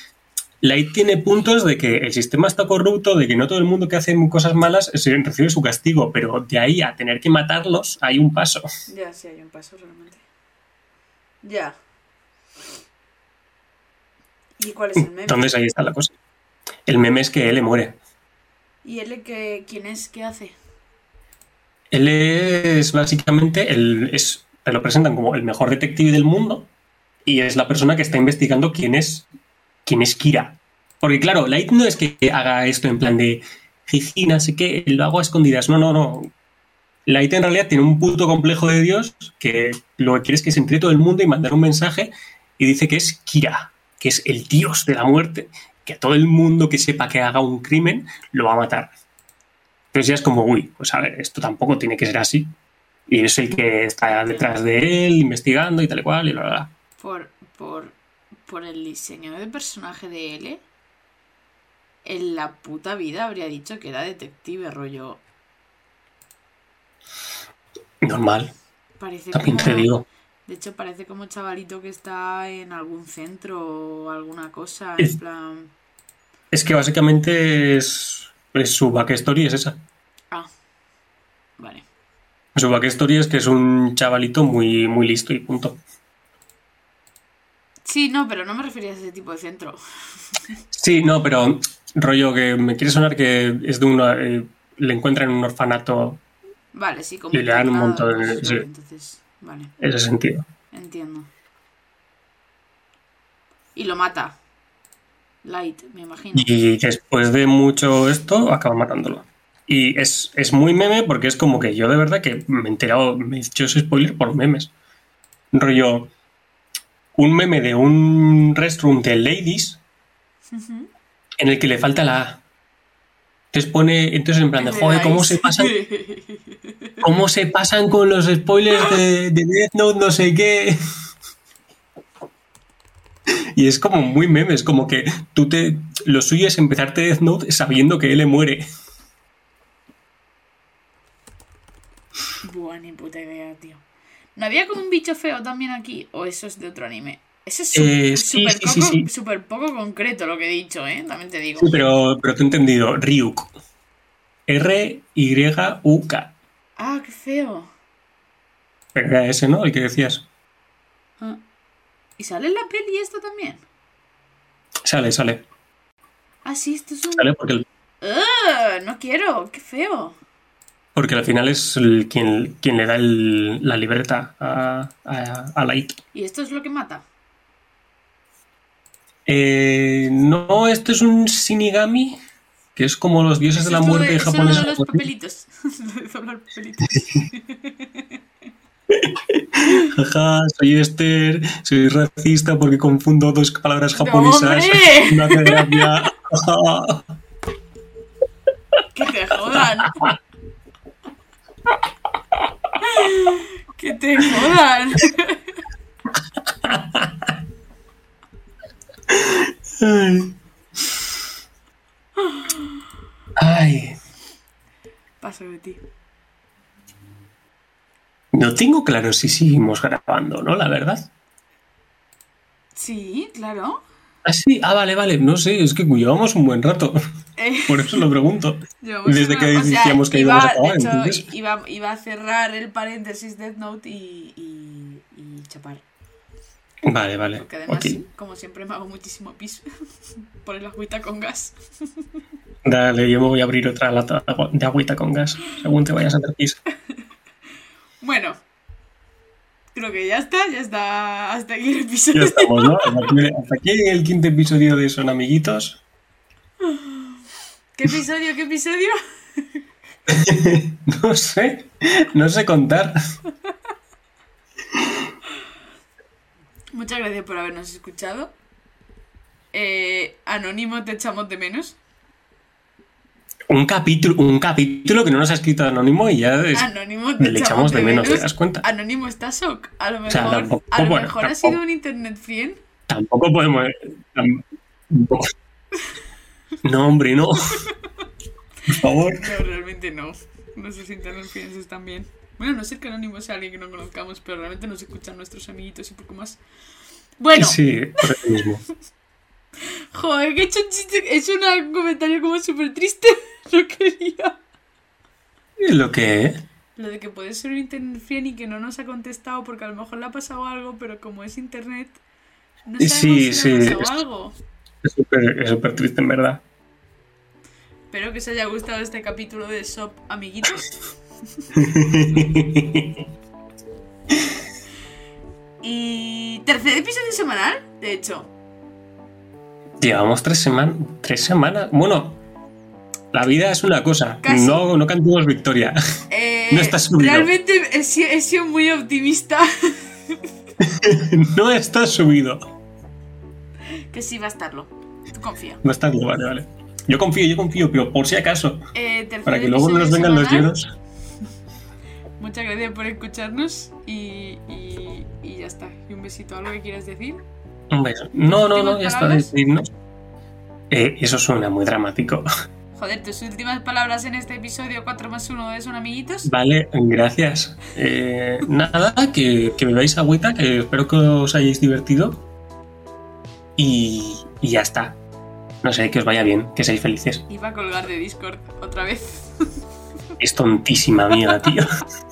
Light tiene puntos de que el sistema está corrupto, de que no todo el mundo que hace cosas malas recibe su castigo, pero de ahí a tener que matarlos hay un paso. Ya, sí, hay un paso realmente. Ya. ¿Y cuál es el meme? Entonces ahí está la cosa. El meme es que él muere. ¿Y él que, quién es? ¿Qué hace? Él es básicamente el. Es, te lo presentan como el mejor detective del mundo y es la persona que está investigando quién es, quién es Kira. Porque, claro, Light no es que haga esto en plan de no sé qué, lo hago a escondidas. No, no, no. Light en realidad tiene un puto complejo de Dios que lo que quiere es que se entre todo el mundo y mandar un mensaje y dice que es Kira, que es el dios de la muerte, que a todo el mundo que sepa que haga un crimen lo va a matar. Entonces ya es como, uy, pues a ver, esto tampoco tiene que ser así. Y es el que está detrás de él, investigando y tal y cual, y bla, bla, bla. Por, por, por el diseño de personaje de L, en la puta vida habría dicho que era detective, rollo. Normal, Parece también como, te digo. De hecho, parece como chavalito que está en algún centro o alguna cosa, Es- en plan. Es que básicamente es, es su backstory es esa. Ah, vale. Su backstory es que es un chavalito muy, muy listo y punto. Sí, no, pero no me refería a ese tipo de centro. Sí, no, pero rollo que me quiere sonar que es de una... eh, le encuentran en un orfanato Vale, sí, como Y le dan un montón de- pues, sí. Entonces, vale, ese sentido. entiendo. Y lo mata. Light, me imagino. Y después de mucho esto, acaba matándolo. Y es, es muy meme porque es como que yo de verdad que me he enterado, me he hecho ese spoiler por memes. Rollo, un meme de un restroom de ladies en el que le falta la A. Entonces pone, entonces en plan de, joder, ¿cómo se pasan, cómo se pasan con los spoilers de, de Death Note, no sé qué? Y es como muy meme, es como que tú te. Lo suyo es empezarte Death Note sabiendo que él le muere. Buah, ni puta idea, tío. ¿No había como un bicho feo también aquí? ¿O eso es de otro anime? Eso es Eh, sí, sí, sí, súper poco concreto lo que he dicho, ¿eh? También te digo. Sí, pero, pero te he entendido. Ryuk. R-Y-U-K. Ah, qué feo. Pero era ese, ¿no? El que decías. Ah. ¿Y sale la peli esto también? Sale, sale. Ah, sí, esto es un... Sale porque, el- ¡Ugh! no quiero, qué feo. porque al final es el- quien, quien le da el- la libreta a, a, a Light. ¿Y esto es lo que mata? Eh, no, esto es un Shinigami, que es como los dioses de la muerte eso es lo japonesa. de los papelitos. Lo de doblar papelitos. Jaja, soy Esther, soy racista porque confundo dos palabras ¡No, japonesas. hace gracia. Jaja. ¡Que te jodan! ¡Que te jodan! Ay. Ay, Paso de ti. No tengo claro si seguimos grabando, ¿no? La verdad. Sí, claro. Ah, sí, ah, vale, vale. No sé, es que llevamos un buen rato. Eh, Por eso lo pregunto. Desde que o sea, decíamos que iba, íbamos a acabar, de hecho, entonces. iba, iba a cerrar el paréntesis Death Note y, y, y chapar. Vale, vale. Porque además, como siempre, me hago muchísimo pis por el agüita con gas. Dale, yo me voy a abrir otra lata de agüita con gas, según te vayas a hacer pis. Bueno, creo que ya está, ya está hasta aquí el episodio. Ya estamos, ¿no? Hasta aquí, el quinto episodio de Son Amiguitos. ¿Qué episodio? ¿Qué episodio? No sé, no sé contar. Muchas gracias por habernos escuchado. Eh, Anónimo, te echamos de menos. Un capítulo, un capítulo que no nos ha escrito Anónimo y ya es- Anónimo, le echamos de menos, ¿te das cuenta? Anónimo está shock. A lo mejor, sea, tampoco- a lo bueno, mejor ha tampoco. sido un internet friend. Tampoco podemos. tampoco- No, hombre, no. Por favor. No, realmente no. Nuestros internet friends están bien. Bueno, no sé que Anónimo sea alguien que no conozcamos, pero realmente nos escuchan nuestros amiguitos y poco más. Bueno, Sí, por eso mismo. Joder, que he hecho un chiste, he hecho un comentario como súper triste. No quería. Lo que. Lo de que puede ser un internet friend y que no nos ha contestado porque a lo mejor le ha pasado algo, pero como es internet, no sabemos Sí, si le sí, ha pasado es- algo. Es súper es súper triste, en verdad. Espero que os haya gustado este capítulo de Shop Amiguitos. Y tercer episodio semanal, de hecho. Llevamos tres semanas. Tres semanas. Bueno, la vida es una cosa. Casi. No, no cantemos victoria. Eh, No estás subido. Realmente he, si- he sido muy optimista. no está subido. que sí va a estarlo. Tú confía. No está subido, vale, vale. Yo confío, yo confío, pero por si acaso. Eh, Para que luego no nos vengan los lloros. Muchas gracias por escucharnos y, y, y ya está. Y un besito. ¿Algo que quieras decir? No, no, no, ¿Últimas ya está. despedirnos. Eh, eso suena muy dramático. Joder, tus últimas palabras en este episodio 4 más 1 de Son Amiguitos. Vale, gracias. Eh, nada, que, que bebáis agüita, que espero que os hayáis divertido. Y, y ya está. No sé, que os vaya bien, que seáis felices. Iba a colgar de Discord otra vez. Es tontísima amiga, tío.